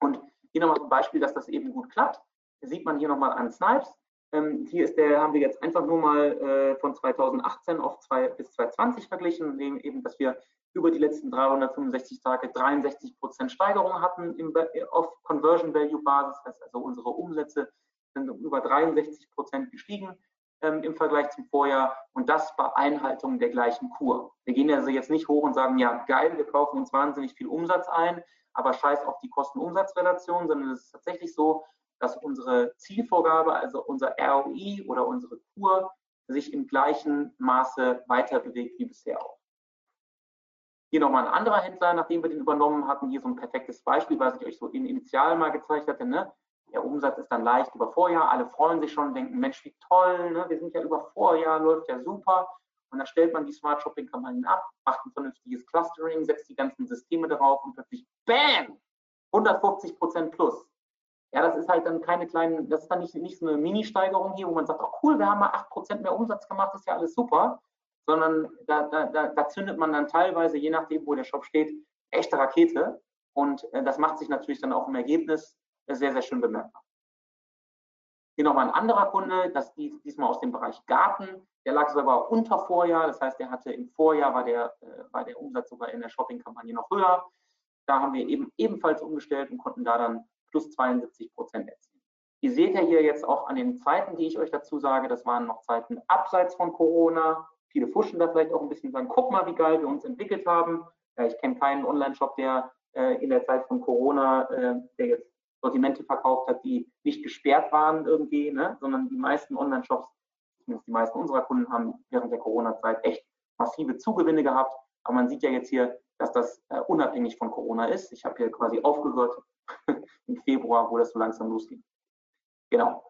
Und hier nochmal so ein Beispiel, dass das eben gut klappt. Das sieht man hier nochmal an Snipes. Ähm, hier ist der, haben wir jetzt einfach nur mal äh, von 2018 auf zwei, bis 2020 verglichen, eben, dass wir über die letzten 365 Tage 63 Prozent Steigerung hatten im, auf Conversion Value Basis, das heißt also unsere Umsätze sind um über 63 Prozent gestiegen ähm, im Vergleich zum Vorjahr und das bei Einhaltung der gleichen Kur. Wir gehen also jetzt nicht hoch und sagen, ja geil, wir kaufen uns wahnsinnig viel Umsatz ein, aber scheiß auf die Kosten-Umsatz-Relation, sondern es ist tatsächlich so, dass unsere Zielvorgabe, also unser ROI oder unsere Kur, sich im gleichen Maße weiter bewegt wie bisher auch. Hier nochmal ein anderer Händler, nachdem wir den übernommen hatten, hier so ein perfektes Beispiel, was ich euch so in Initial mal gezeigt hatte. Ne? Der Umsatz ist dann leicht über Vorjahr. Alle freuen sich schon, denken, Mensch, wie toll, ne? wir sind ja über Vorjahr, läuft ja super. Und dann stellt man die Smart Shopping Kampagnen ab, macht ein vernünftiges Clustering, setzt die ganzen Systeme darauf und plötzlich, bam, 150 Prozent plus. Ja, das ist halt dann keine kleine, das ist dann nicht, nicht so eine Mini-Steigerung hier, wo man sagt, oh cool, wir haben mal 8 Prozent mehr Umsatz gemacht, ist ja alles super, sondern da, da, da, da zündet man dann teilweise, je nachdem, wo der Shop steht, echte Rakete. Und äh, das macht sich natürlich dann auch im Ergebnis sehr, sehr schön bemerkbar. Hier nochmal ein anderer Kunde, das dies, diesmal aus dem Bereich Garten. Der lag sogar unter Vorjahr, das heißt, der hatte im Vorjahr war der, äh, war der Umsatz sogar in der Shopping-Kampagne noch höher. Da haben wir eben ebenfalls umgestellt und konnten da dann plus 72 Prozent erzielen. Ihr seht ja hier jetzt auch an den Zeiten, die ich euch dazu sage, das waren noch Zeiten abseits von Corona. Viele fuschen da vielleicht auch ein bisschen und sagen, guck mal, wie geil wir uns entwickelt haben. Ja, ich kenne keinen Online-Shop, der äh, in der Zeit von Corona, äh, der jetzt Sortimente verkauft hat, die nicht gesperrt waren irgendwie, ne? sondern die meisten Online-Shops, zumindest die meisten unserer Kunden, haben während der Corona-Zeit echt massive Zugewinne gehabt. Aber man sieht ja jetzt hier, dass das äh, unabhängig von Corona ist. Ich habe hier quasi aufgehört im Februar, wo das so langsam losging. Genau.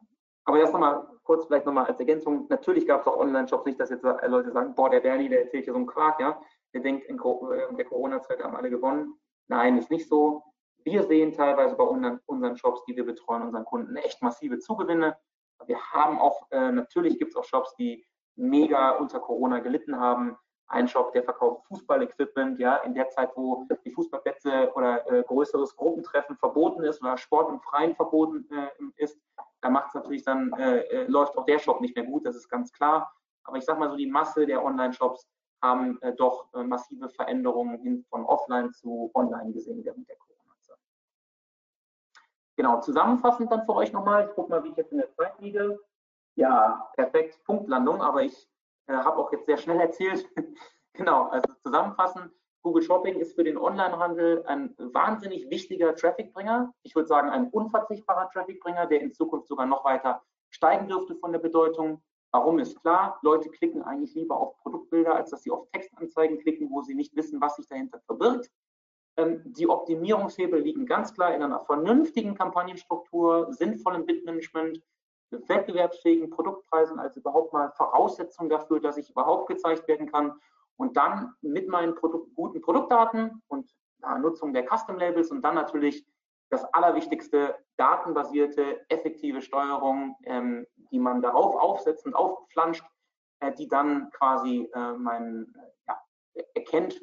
Aber erst nochmal kurz vielleicht nochmal als Ergänzung. Natürlich gab es auch Online-Shops, nicht, dass jetzt Leute sagen, boah, der Bernie, der erzählt hier so einen Quark, ja. Der denkt, in der Corona-Zeit haben alle gewonnen. Nein, ist nicht so. Wir sehen teilweise bei unseren Shops, die wir betreuen, unseren Kunden echt massive Zugewinne. Wir haben auch, äh, natürlich gibt es auch Shops, die mega unter Corona gelitten haben. Ein Shop, der verkauft Fußballequipment, ja, in der Zeit, wo die Fußballplätze oder äh, größeres Gruppentreffen verboten ist oder Sport im Freien verboten äh, ist, da macht es natürlich dann, äh, äh, läuft auch der Shop nicht mehr gut, das ist ganz klar. Aber ich sag mal so, die Masse der Online-Shops haben äh, doch massive Veränderungen hin von offline zu online gesehen während der Corona. Genau, zusammenfassend dann für euch nochmal. Ich gucke mal, wie ich jetzt in der Zeit liege. Ja, perfekt, Punktlandung, aber ich äh, habe auch jetzt sehr schnell erzählt. genau, also zusammenfassend, Google Shopping ist für den Onlinehandel ein wahnsinnig wichtiger Trafficbringer. Ich würde sagen, ein unverzichtbarer Trafficbringer, der in Zukunft sogar noch weiter steigen dürfte von der Bedeutung. Warum ist klar? Leute klicken eigentlich lieber auf Produktbilder, als dass sie auf Textanzeigen klicken, wo sie nicht wissen, was sich dahinter verbirgt. Ähm, die Optimierungshebel liegen ganz klar in einer vernünftigen Kampagnenstruktur, sinnvollem Bitmanagement, wettbewerbsfähigen Produktpreisen als überhaupt mal Voraussetzung dafür, dass ich überhaupt gezeigt werden kann. Und dann mit meinen Produkt, guten Produktdaten und ja, Nutzung der Custom Labels und dann natürlich das Allerwichtigste, datenbasierte, effektive Steuerung, ähm, die man darauf aufsetzt und aufpflanscht, äh, die dann quasi äh, mein, äh, ja, erkennt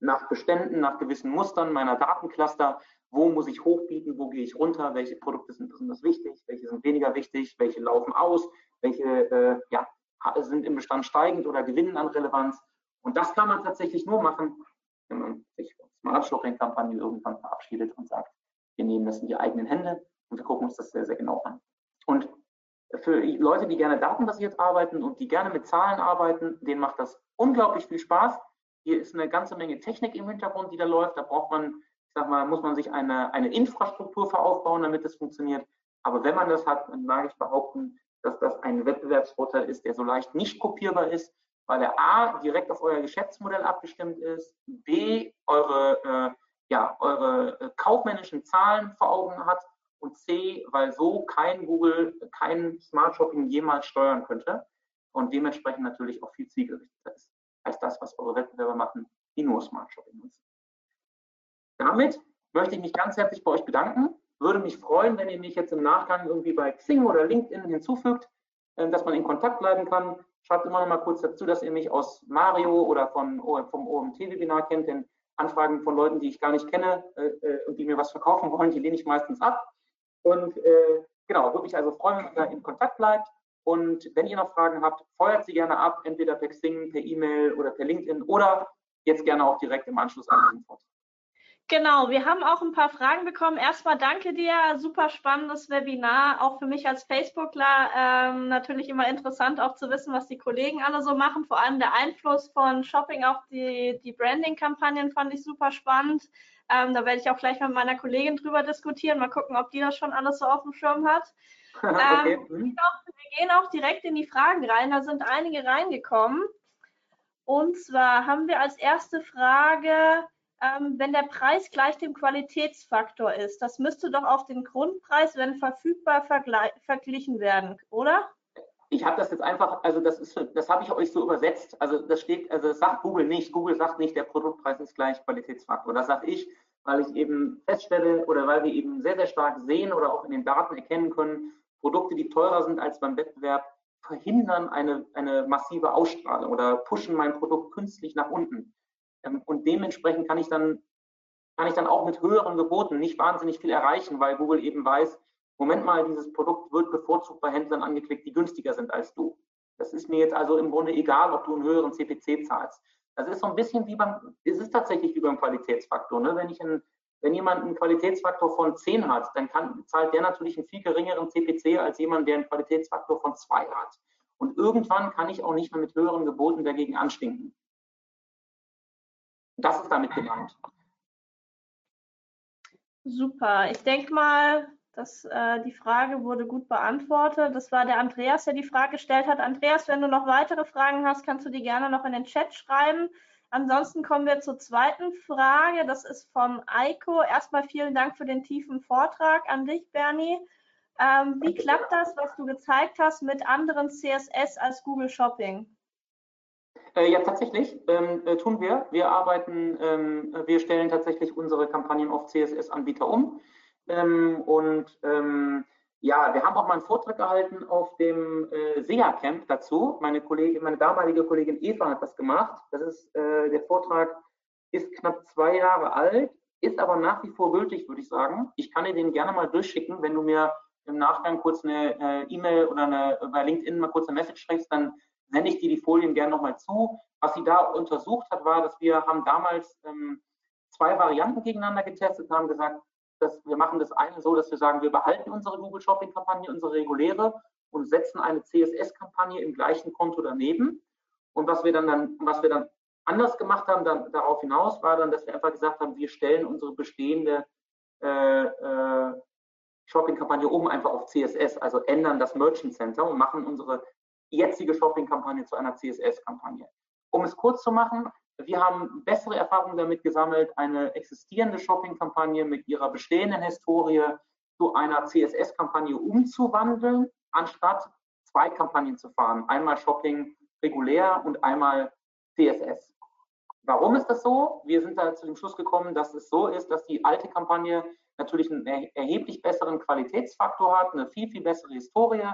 nach Beständen, nach gewissen Mustern meiner Datencluster, wo muss ich hochbieten, wo gehe ich runter, welche Produkte sind besonders wichtig, welche sind weniger wichtig, welche laufen aus, welche äh, ja, sind im Bestand steigend oder gewinnen an Relevanz. Und das kann man tatsächlich nur machen, wenn man sich von Smart Shopping-Kampagne irgendwann verabschiedet und sagt, wir nehmen das in die eigenen Hände und wir gucken uns das sehr, sehr genau an. Und für Leute, die gerne datenbasiert arbeiten und die gerne mit Zahlen arbeiten, denen macht das unglaublich viel Spaß. Hier ist eine ganze Menge Technik im Hintergrund, die da läuft. Da braucht man, ich sag mal, muss man sich eine, eine Infrastruktur für aufbauen, damit es funktioniert. Aber wenn man das hat, dann mag ich behaupten, dass das ein Wettbewerbsvorteil ist, der so leicht nicht kopierbar ist, weil er A direkt auf euer Geschäftsmodell abgestimmt ist, B eure, äh, ja, eure äh, kaufmännischen Zahlen vor Augen hat und C, weil so kein Google, kein Smart Shopping jemals steuern könnte und dementsprechend natürlich auch viel zielgerichteter ist als das, was eure Wettbewerber machen, die nur Smart Shopping nutzen. Damit möchte ich mich ganz herzlich bei euch bedanken. Würde mich freuen, wenn ihr mich jetzt im Nachgang irgendwie bei Xing oder LinkedIn hinzufügt, äh, dass man in Kontakt bleiben kann. Schreibt immer noch mal kurz dazu, dass ihr mich aus Mario oder von, vom OMT-Webinar kennt, denn Anfragen von Leuten, die ich gar nicht kenne äh, äh, und die mir was verkaufen wollen, die lehne ich meistens ab. Und äh, genau, würde mich also freuen, wenn ihr in Kontakt bleibt. Und wenn ihr noch Fragen habt, feuert sie gerne ab, entweder per Xing, per E-Mail oder per LinkedIn oder jetzt gerne auch direkt im Anschluss an den Vortrag. Genau, wir haben auch ein paar Fragen bekommen. Erstmal danke dir, super spannendes Webinar, auch für mich als Facebookler ähm, natürlich immer interessant auch zu wissen, was die Kollegen alle so machen. Vor allem der Einfluss von Shopping auf die, die Branding-Kampagnen fand ich super spannend. Ähm, da werde ich auch gleich mit meiner Kollegin drüber diskutieren, mal gucken, ob die das schon alles so auf dem Schirm hat. okay. ähm, wir, gehen auch direkt in die Fragen rein, da sind einige reingekommen. Und zwar haben wir als erste Frage, ähm, wenn der Preis gleich dem Qualitätsfaktor ist. Das müsste doch auf den Grundpreis, wenn verfügbar, verglichen werden, oder? Ich habe das jetzt einfach, also das ist, das habe ich euch so übersetzt. Also das steht, also das sagt Google nicht. Google sagt nicht, der Produktpreis ist gleich Qualitätsfaktor. Das sage ich, weil ich eben feststelle oder weil wir eben sehr, sehr stark sehen oder auch in den Daten erkennen können, Produkte, die teurer sind als beim Wettbewerb, verhindern eine, eine massive Ausstrahlung oder pushen mein Produkt künstlich nach unten. Ähm, und dementsprechend kann ich dann kann ich dann auch mit höheren Geboten nicht wahnsinnig viel erreichen, weil Google eben weiß, Moment mal, dieses Produkt wird bevorzugt bei Händlern angeklickt, die günstiger sind als du. Das ist mir jetzt also im Grunde egal, ob du einen höheren CPC zahlst. Das ist so ein bisschen wie beim, es ist tatsächlich wie beim Qualitätsfaktor. Ne? Wenn ich einen, wenn jemand einen Qualitätsfaktor von 10 hat, dann kann, zahlt der natürlich einen viel geringeren CPC als jemand, der einen Qualitätsfaktor von 2 hat. Und irgendwann kann ich auch nicht mehr mit höheren Geboten dagegen anstinken. Das ist damit gemeint. Super. Ich denke mal, dass äh, die Frage wurde gut beantwortet. Das war der Andreas, der die Frage gestellt hat. Andreas, wenn du noch weitere Fragen hast, kannst du die gerne noch in den Chat schreiben. Ansonsten kommen wir zur zweiten Frage. Das ist vom Eiko. Erstmal vielen Dank für den tiefen Vortrag an dich, Bernie. Ähm, wie klappt das, was du gezeigt hast, mit anderen CSS als Google Shopping? Äh, ja, tatsächlich ähm, äh, tun wir. Wir arbeiten, ähm, wir stellen tatsächlich unsere Kampagnen auf CSS-Anbieter um. Ähm, und ähm, ja, wir haben auch mal einen Vortrag gehalten auf dem äh, SEA Camp dazu. Meine Kollegin, meine damalige Kollegin Eva hat das gemacht. Das ist, äh, der Vortrag ist knapp zwei Jahre alt, ist aber nach wie vor gültig, würde ich sagen. Ich kann dir den gerne mal durchschicken, wenn du mir im Nachgang kurz eine äh, E-Mail oder eine, bei LinkedIn mal kurz eine Message schreibst, dann sende ich dir die Folien gerne nochmal zu. Was sie da untersucht hat, war, dass wir haben damals ähm, zwei Varianten gegeneinander getestet und haben gesagt, dass wir machen das eine so, dass wir sagen, wir behalten unsere Google Shopping Kampagne, unsere reguläre und setzen eine CSS Kampagne im gleichen Konto daneben. Und was wir dann, dann was wir dann anders gemacht haben, dann darauf hinaus war dann, dass wir einfach gesagt haben, wir stellen unsere bestehende äh, äh, Shopping-Kampagne um einfach auf CSS, also ändern das Merchant Center und machen unsere jetzige Shopping-Kampagne zu einer CSS-Kampagne. Um es kurz zu machen, wir haben bessere Erfahrungen damit gesammelt, eine existierende Shopping-Kampagne mit ihrer bestehenden Historie zu einer CSS-Kampagne umzuwandeln, anstatt zwei Kampagnen zu fahren. Einmal Shopping regulär und einmal CSS. Warum ist das so? Wir sind da zu dem Schluss gekommen, dass es so ist, dass die alte Kampagne natürlich einen erheblich besseren Qualitätsfaktor hat, eine viel, viel bessere Historie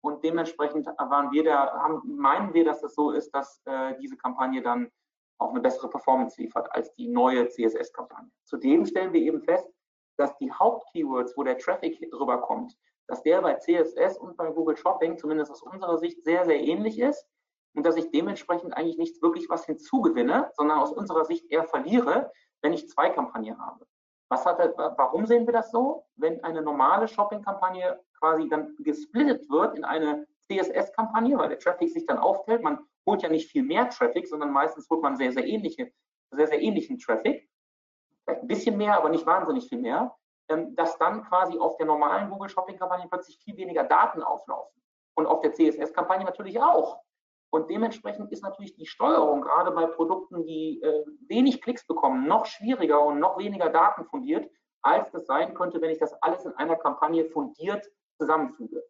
und dementsprechend waren wir da, haben, meinen wir, dass es so ist, dass äh, diese Kampagne dann auch eine bessere Performance liefert als die neue CSS-Kampagne. Zudem stellen wir eben fest, dass die Hauptkeywords, wo der Traffic rüberkommt, dass der bei CSS und bei Google Shopping zumindest aus unserer Sicht sehr, sehr ähnlich ist und dass ich dementsprechend eigentlich nicht wirklich was hinzugewinne, sondern aus unserer Sicht eher verliere, wenn ich zwei Kampagnen habe. Was hat, warum sehen wir das so? Wenn eine normale Shopping-Kampagne quasi dann gesplittet wird in eine CSS-Kampagne, weil der Traffic sich dann aufteilt, man holt ja nicht viel mehr Traffic, sondern meistens holt man sehr, sehr ähnliche, sehr, sehr ähnlichen Traffic. Vielleicht ein bisschen mehr, aber nicht wahnsinnig viel mehr. Ähm, dass dann quasi auf der normalen Google Shopping-Kampagne plötzlich viel weniger Daten auflaufen. Und auf der CSS-Kampagne natürlich auch. Und dementsprechend ist natürlich die Steuerung gerade bei Produkten, die äh, wenig Klicks bekommen, noch schwieriger und noch weniger Daten fundiert, als das sein könnte, wenn ich das alles in einer Kampagne fundiert zusammenfüge.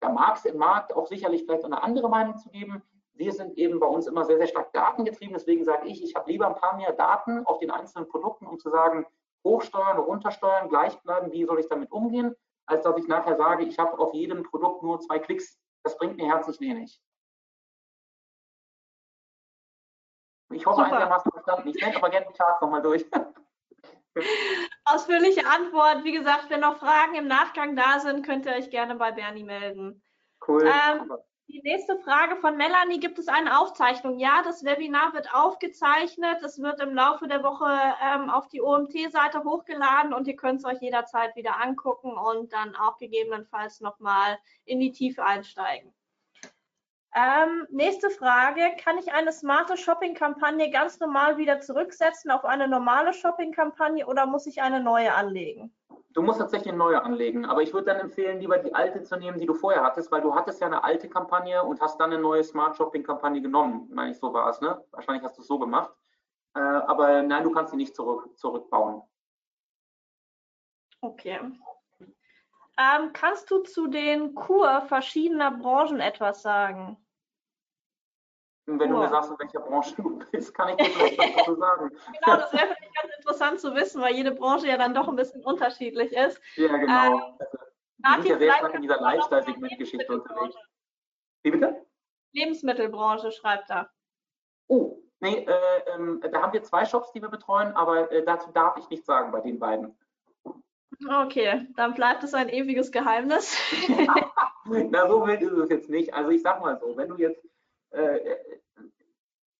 Da mag es im Markt auch sicherlich vielleicht eine andere Meinung zu geben. Wir sind eben bei uns immer sehr, sehr stark datengetrieben. Deswegen sage ich, ich habe lieber ein paar mehr Daten auf den einzelnen Produkten, um zu sagen, hochsteuern, runtersteuern, gleich bleiben, wie soll ich damit umgehen, als dass ich nachher sage, ich habe auf jedem Produkt nur zwei Klicks. Das bringt mir herzlich wenig. Ich hoffe, Super. einigermaßen verstanden. Ich denke aber gerne den Chart nochmal durch. Ausführliche Antwort. Wie gesagt, wenn noch Fragen im Nachgang da sind, könnt ihr euch gerne bei Bernie melden. Cool. Ähm, die nächste Frage von Melanie, gibt es eine Aufzeichnung? Ja, das Webinar wird aufgezeichnet. Es wird im Laufe der Woche ähm, auf die OMT-Seite hochgeladen und ihr könnt es euch jederzeit wieder angucken und dann auch gegebenenfalls nochmal in die Tiefe einsteigen. Ähm, nächste Frage, kann ich eine smarte Shopping-Kampagne ganz normal wieder zurücksetzen auf eine normale Shopping-Kampagne oder muss ich eine neue anlegen? Du musst tatsächlich eine neue anlegen, aber ich würde dann empfehlen, lieber die alte zu nehmen, die du vorher hattest, weil du hattest ja eine alte Kampagne und hast dann eine neue Smart Shopping-Kampagne genommen, meine ich, so war es, ne? Wahrscheinlich hast du es so gemacht. Äh, aber nein, du kannst sie nicht zurück, zurückbauen. Okay. Ähm, kannst du zu den Kur verschiedener Branchen etwas sagen? Wenn du mir sagst, in welcher Branche du bist, kann ich dir was dazu sagen. Genau, das wäre für mich ganz interessant zu wissen, weil jede Branche ja dann doch ein bisschen unterschiedlich ist. Ja, genau. Ähm, also, wir sind ja sehr stark in dieser Lifestyle-Segment-Geschichte unterwegs. Wie bitte? Lebensmittelbranche schreibt da. Oh, nee, äh, ähm, da haben wir zwei Shops, die wir betreuen, aber äh, dazu darf ich nichts sagen bei den beiden. Okay, dann bleibt es ein ewiges Geheimnis. Na, so wild ist es jetzt nicht. Also ich sag mal so, wenn du jetzt äh,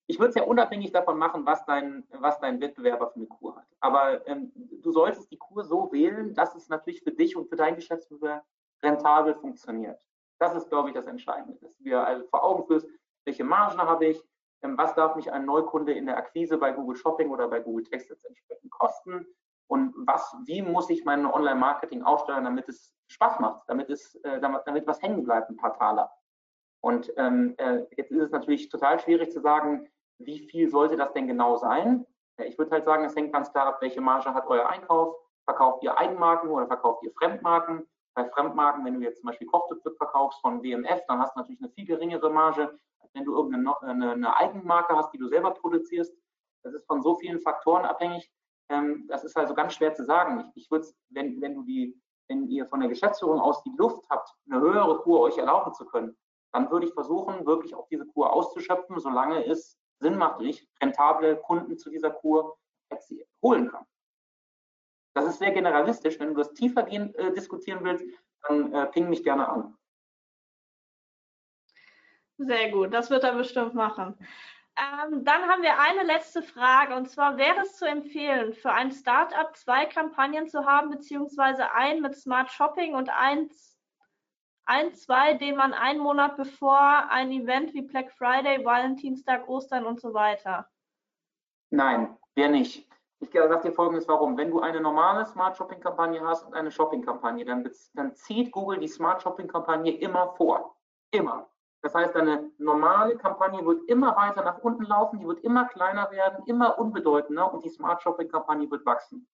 ich würde es ja unabhängig davon machen, was dein, was dein Wettbewerber für eine Kur hat. Aber ähm, du solltest die Kur so wählen, dass es natürlich für dich und für dein Geschäftsführer rentabel funktioniert. Das ist, glaube ich, das Entscheidende, dass du dir also vor Augen führst, welche Margen habe ich, ähm, was darf mich ein Neukunde in der Akquise bei Google Shopping oder bei Google Text jetzt entsprechend kosten und was, wie muss ich mein Online-Marketing aussteuern, damit es Spaß macht, damit es, äh, damit, damit was hängen bleibt, ein paar Taler. Und ähm, äh, jetzt ist es natürlich total schwierig zu sagen, wie viel sollte das denn genau sein? Ich würde halt sagen, es hängt ganz klar ab, welche Marge hat euer Einkauf. Verkauft ihr Eigenmarken oder verkauft ihr Fremdmarken? Bei Fremdmarken, wenn du jetzt zum Beispiel Kochtöpfe verkaufst von WMF, dann hast du natürlich eine viel geringere Marge, als wenn du irgendeine eine, eine Eigenmarke hast, die du selber produzierst. Das ist von so vielen Faktoren abhängig. Ähm, das ist also ganz schwer zu sagen. Ich, würde wenn, wenn wenn ihr von der Geschäftsführung aus die Luft habt, eine höhere Kur euch erlauben zu können, dann würde ich versuchen, wirklich auch diese Kur auszuschöpfen, solange es Sinn macht ich rentable Kunden zu dieser Kur holen kann. Das ist sehr generalistisch. Wenn du das tiefer gehen, äh, diskutieren willst, dann äh, ping mich gerne an. Sehr gut, das wird er bestimmt machen. Ähm, dann haben wir eine letzte Frage und zwar wäre es zu empfehlen, für ein Startup zwei Kampagnen zu haben, beziehungsweise ein mit Smart Shopping und eins ein, zwei, den man einen Monat bevor ein Event wie Black Friday, Valentinstag, Ostern und so weiter? Nein, wäre nicht. Ich sage dir folgendes, warum. Wenn du eine normale Smart Shopping Kampagne hast und eine Shopping Kampagne, dann, dann zieht Google die Smart Shopping Kampagne immer vor. Immer. Das heißt, deine normale Kampagne wird immer weiter nach unten laufen, die wird immer kleiner werden, immer unbedeutender und die Smart Shopping Kampagne wird wachsen.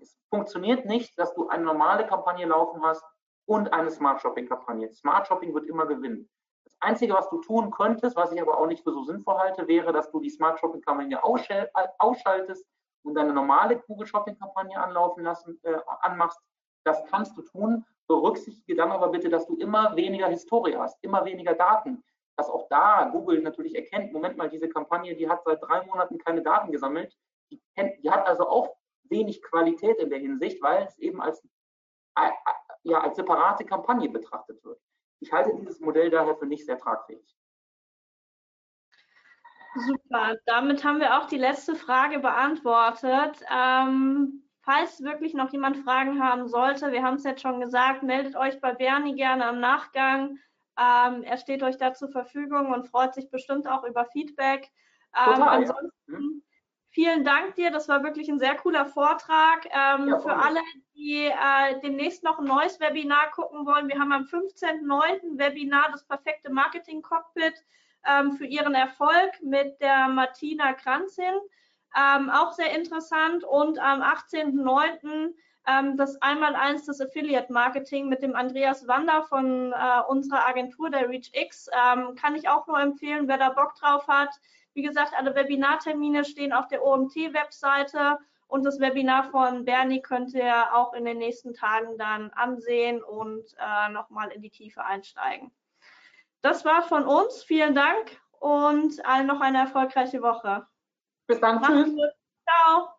Es funktioniert nicht, dass du eine normale Kampagne laufen hast und eine Smart Shopping Kampagne. Smart Shopping wird immer gewinnen. Das Einzige, was du tun könntest, was ich aber auch nicht für so sinnvoll halte, wäre, dass du die Smart Shopping Kampagne ausschaltest und deine normale Google Shopping Kampagne anlaufen lassen, äh, anmachst. Das kannst du tun. Berücksichtige dann aber bitte, dass du immer weniger Historie hast, immer weniger Daten. Dass auch da Google natürlich erkennt, Moment mal, diese Kampagne, die hat seit drei Monaten keine Daten gesammelt. Die, kennt, die hat also auch wenig Qualität in der Hinsicht, weil es eben als, äh, ja, als separate Kampagne betrachtet wird. Ich halte dieses Modell daher für nicht sehr tragfähig. Super, damit haben wir auch die letzte Frage beantwortet. Ähm, falls wirklich noch jemand Fragen haben sollte, wir haben es jetzt schon gesagt, meldet euch bei Bernie gerne am Nachgang. Ähm, er steht euch da zur Verfügung und freut sich bestimmt auch über Feedback. Ähm, Total, ansonsten ja. Vielen Dank dir, das war wirklich ein sehr cooler Vortrag. Ähm, ja, für alle, die äh, demnächst noch ein neues Webinar gucken wollen, wir haben am 15.09. Webinar das perfekte Marketing Cockpit ähm, für ihren Erfolg mit der Martina Kranzin. Ähm, auch sehr interessant. Und am 18.09. Ähm, das Einmaleins des Affiliate Marketing mit dem Andreas Wander von äh, unserer Agentur, der ReachX. Ähm, kann ich auch nur empfehlen, wer da Bock drauf hat. Wie gesagt, alle Webinartermine stehen auf der OMT-Webseite und das Webinar von Bernie könnt ihr auch in den nächsten Tagen dann ansehen und äh, nochmal in die Tiefe einsteigen. Das war von uns. Vielen Dank und allen noch eine erfolgreiche Woche. Bis dann. Tschüss. Ciao.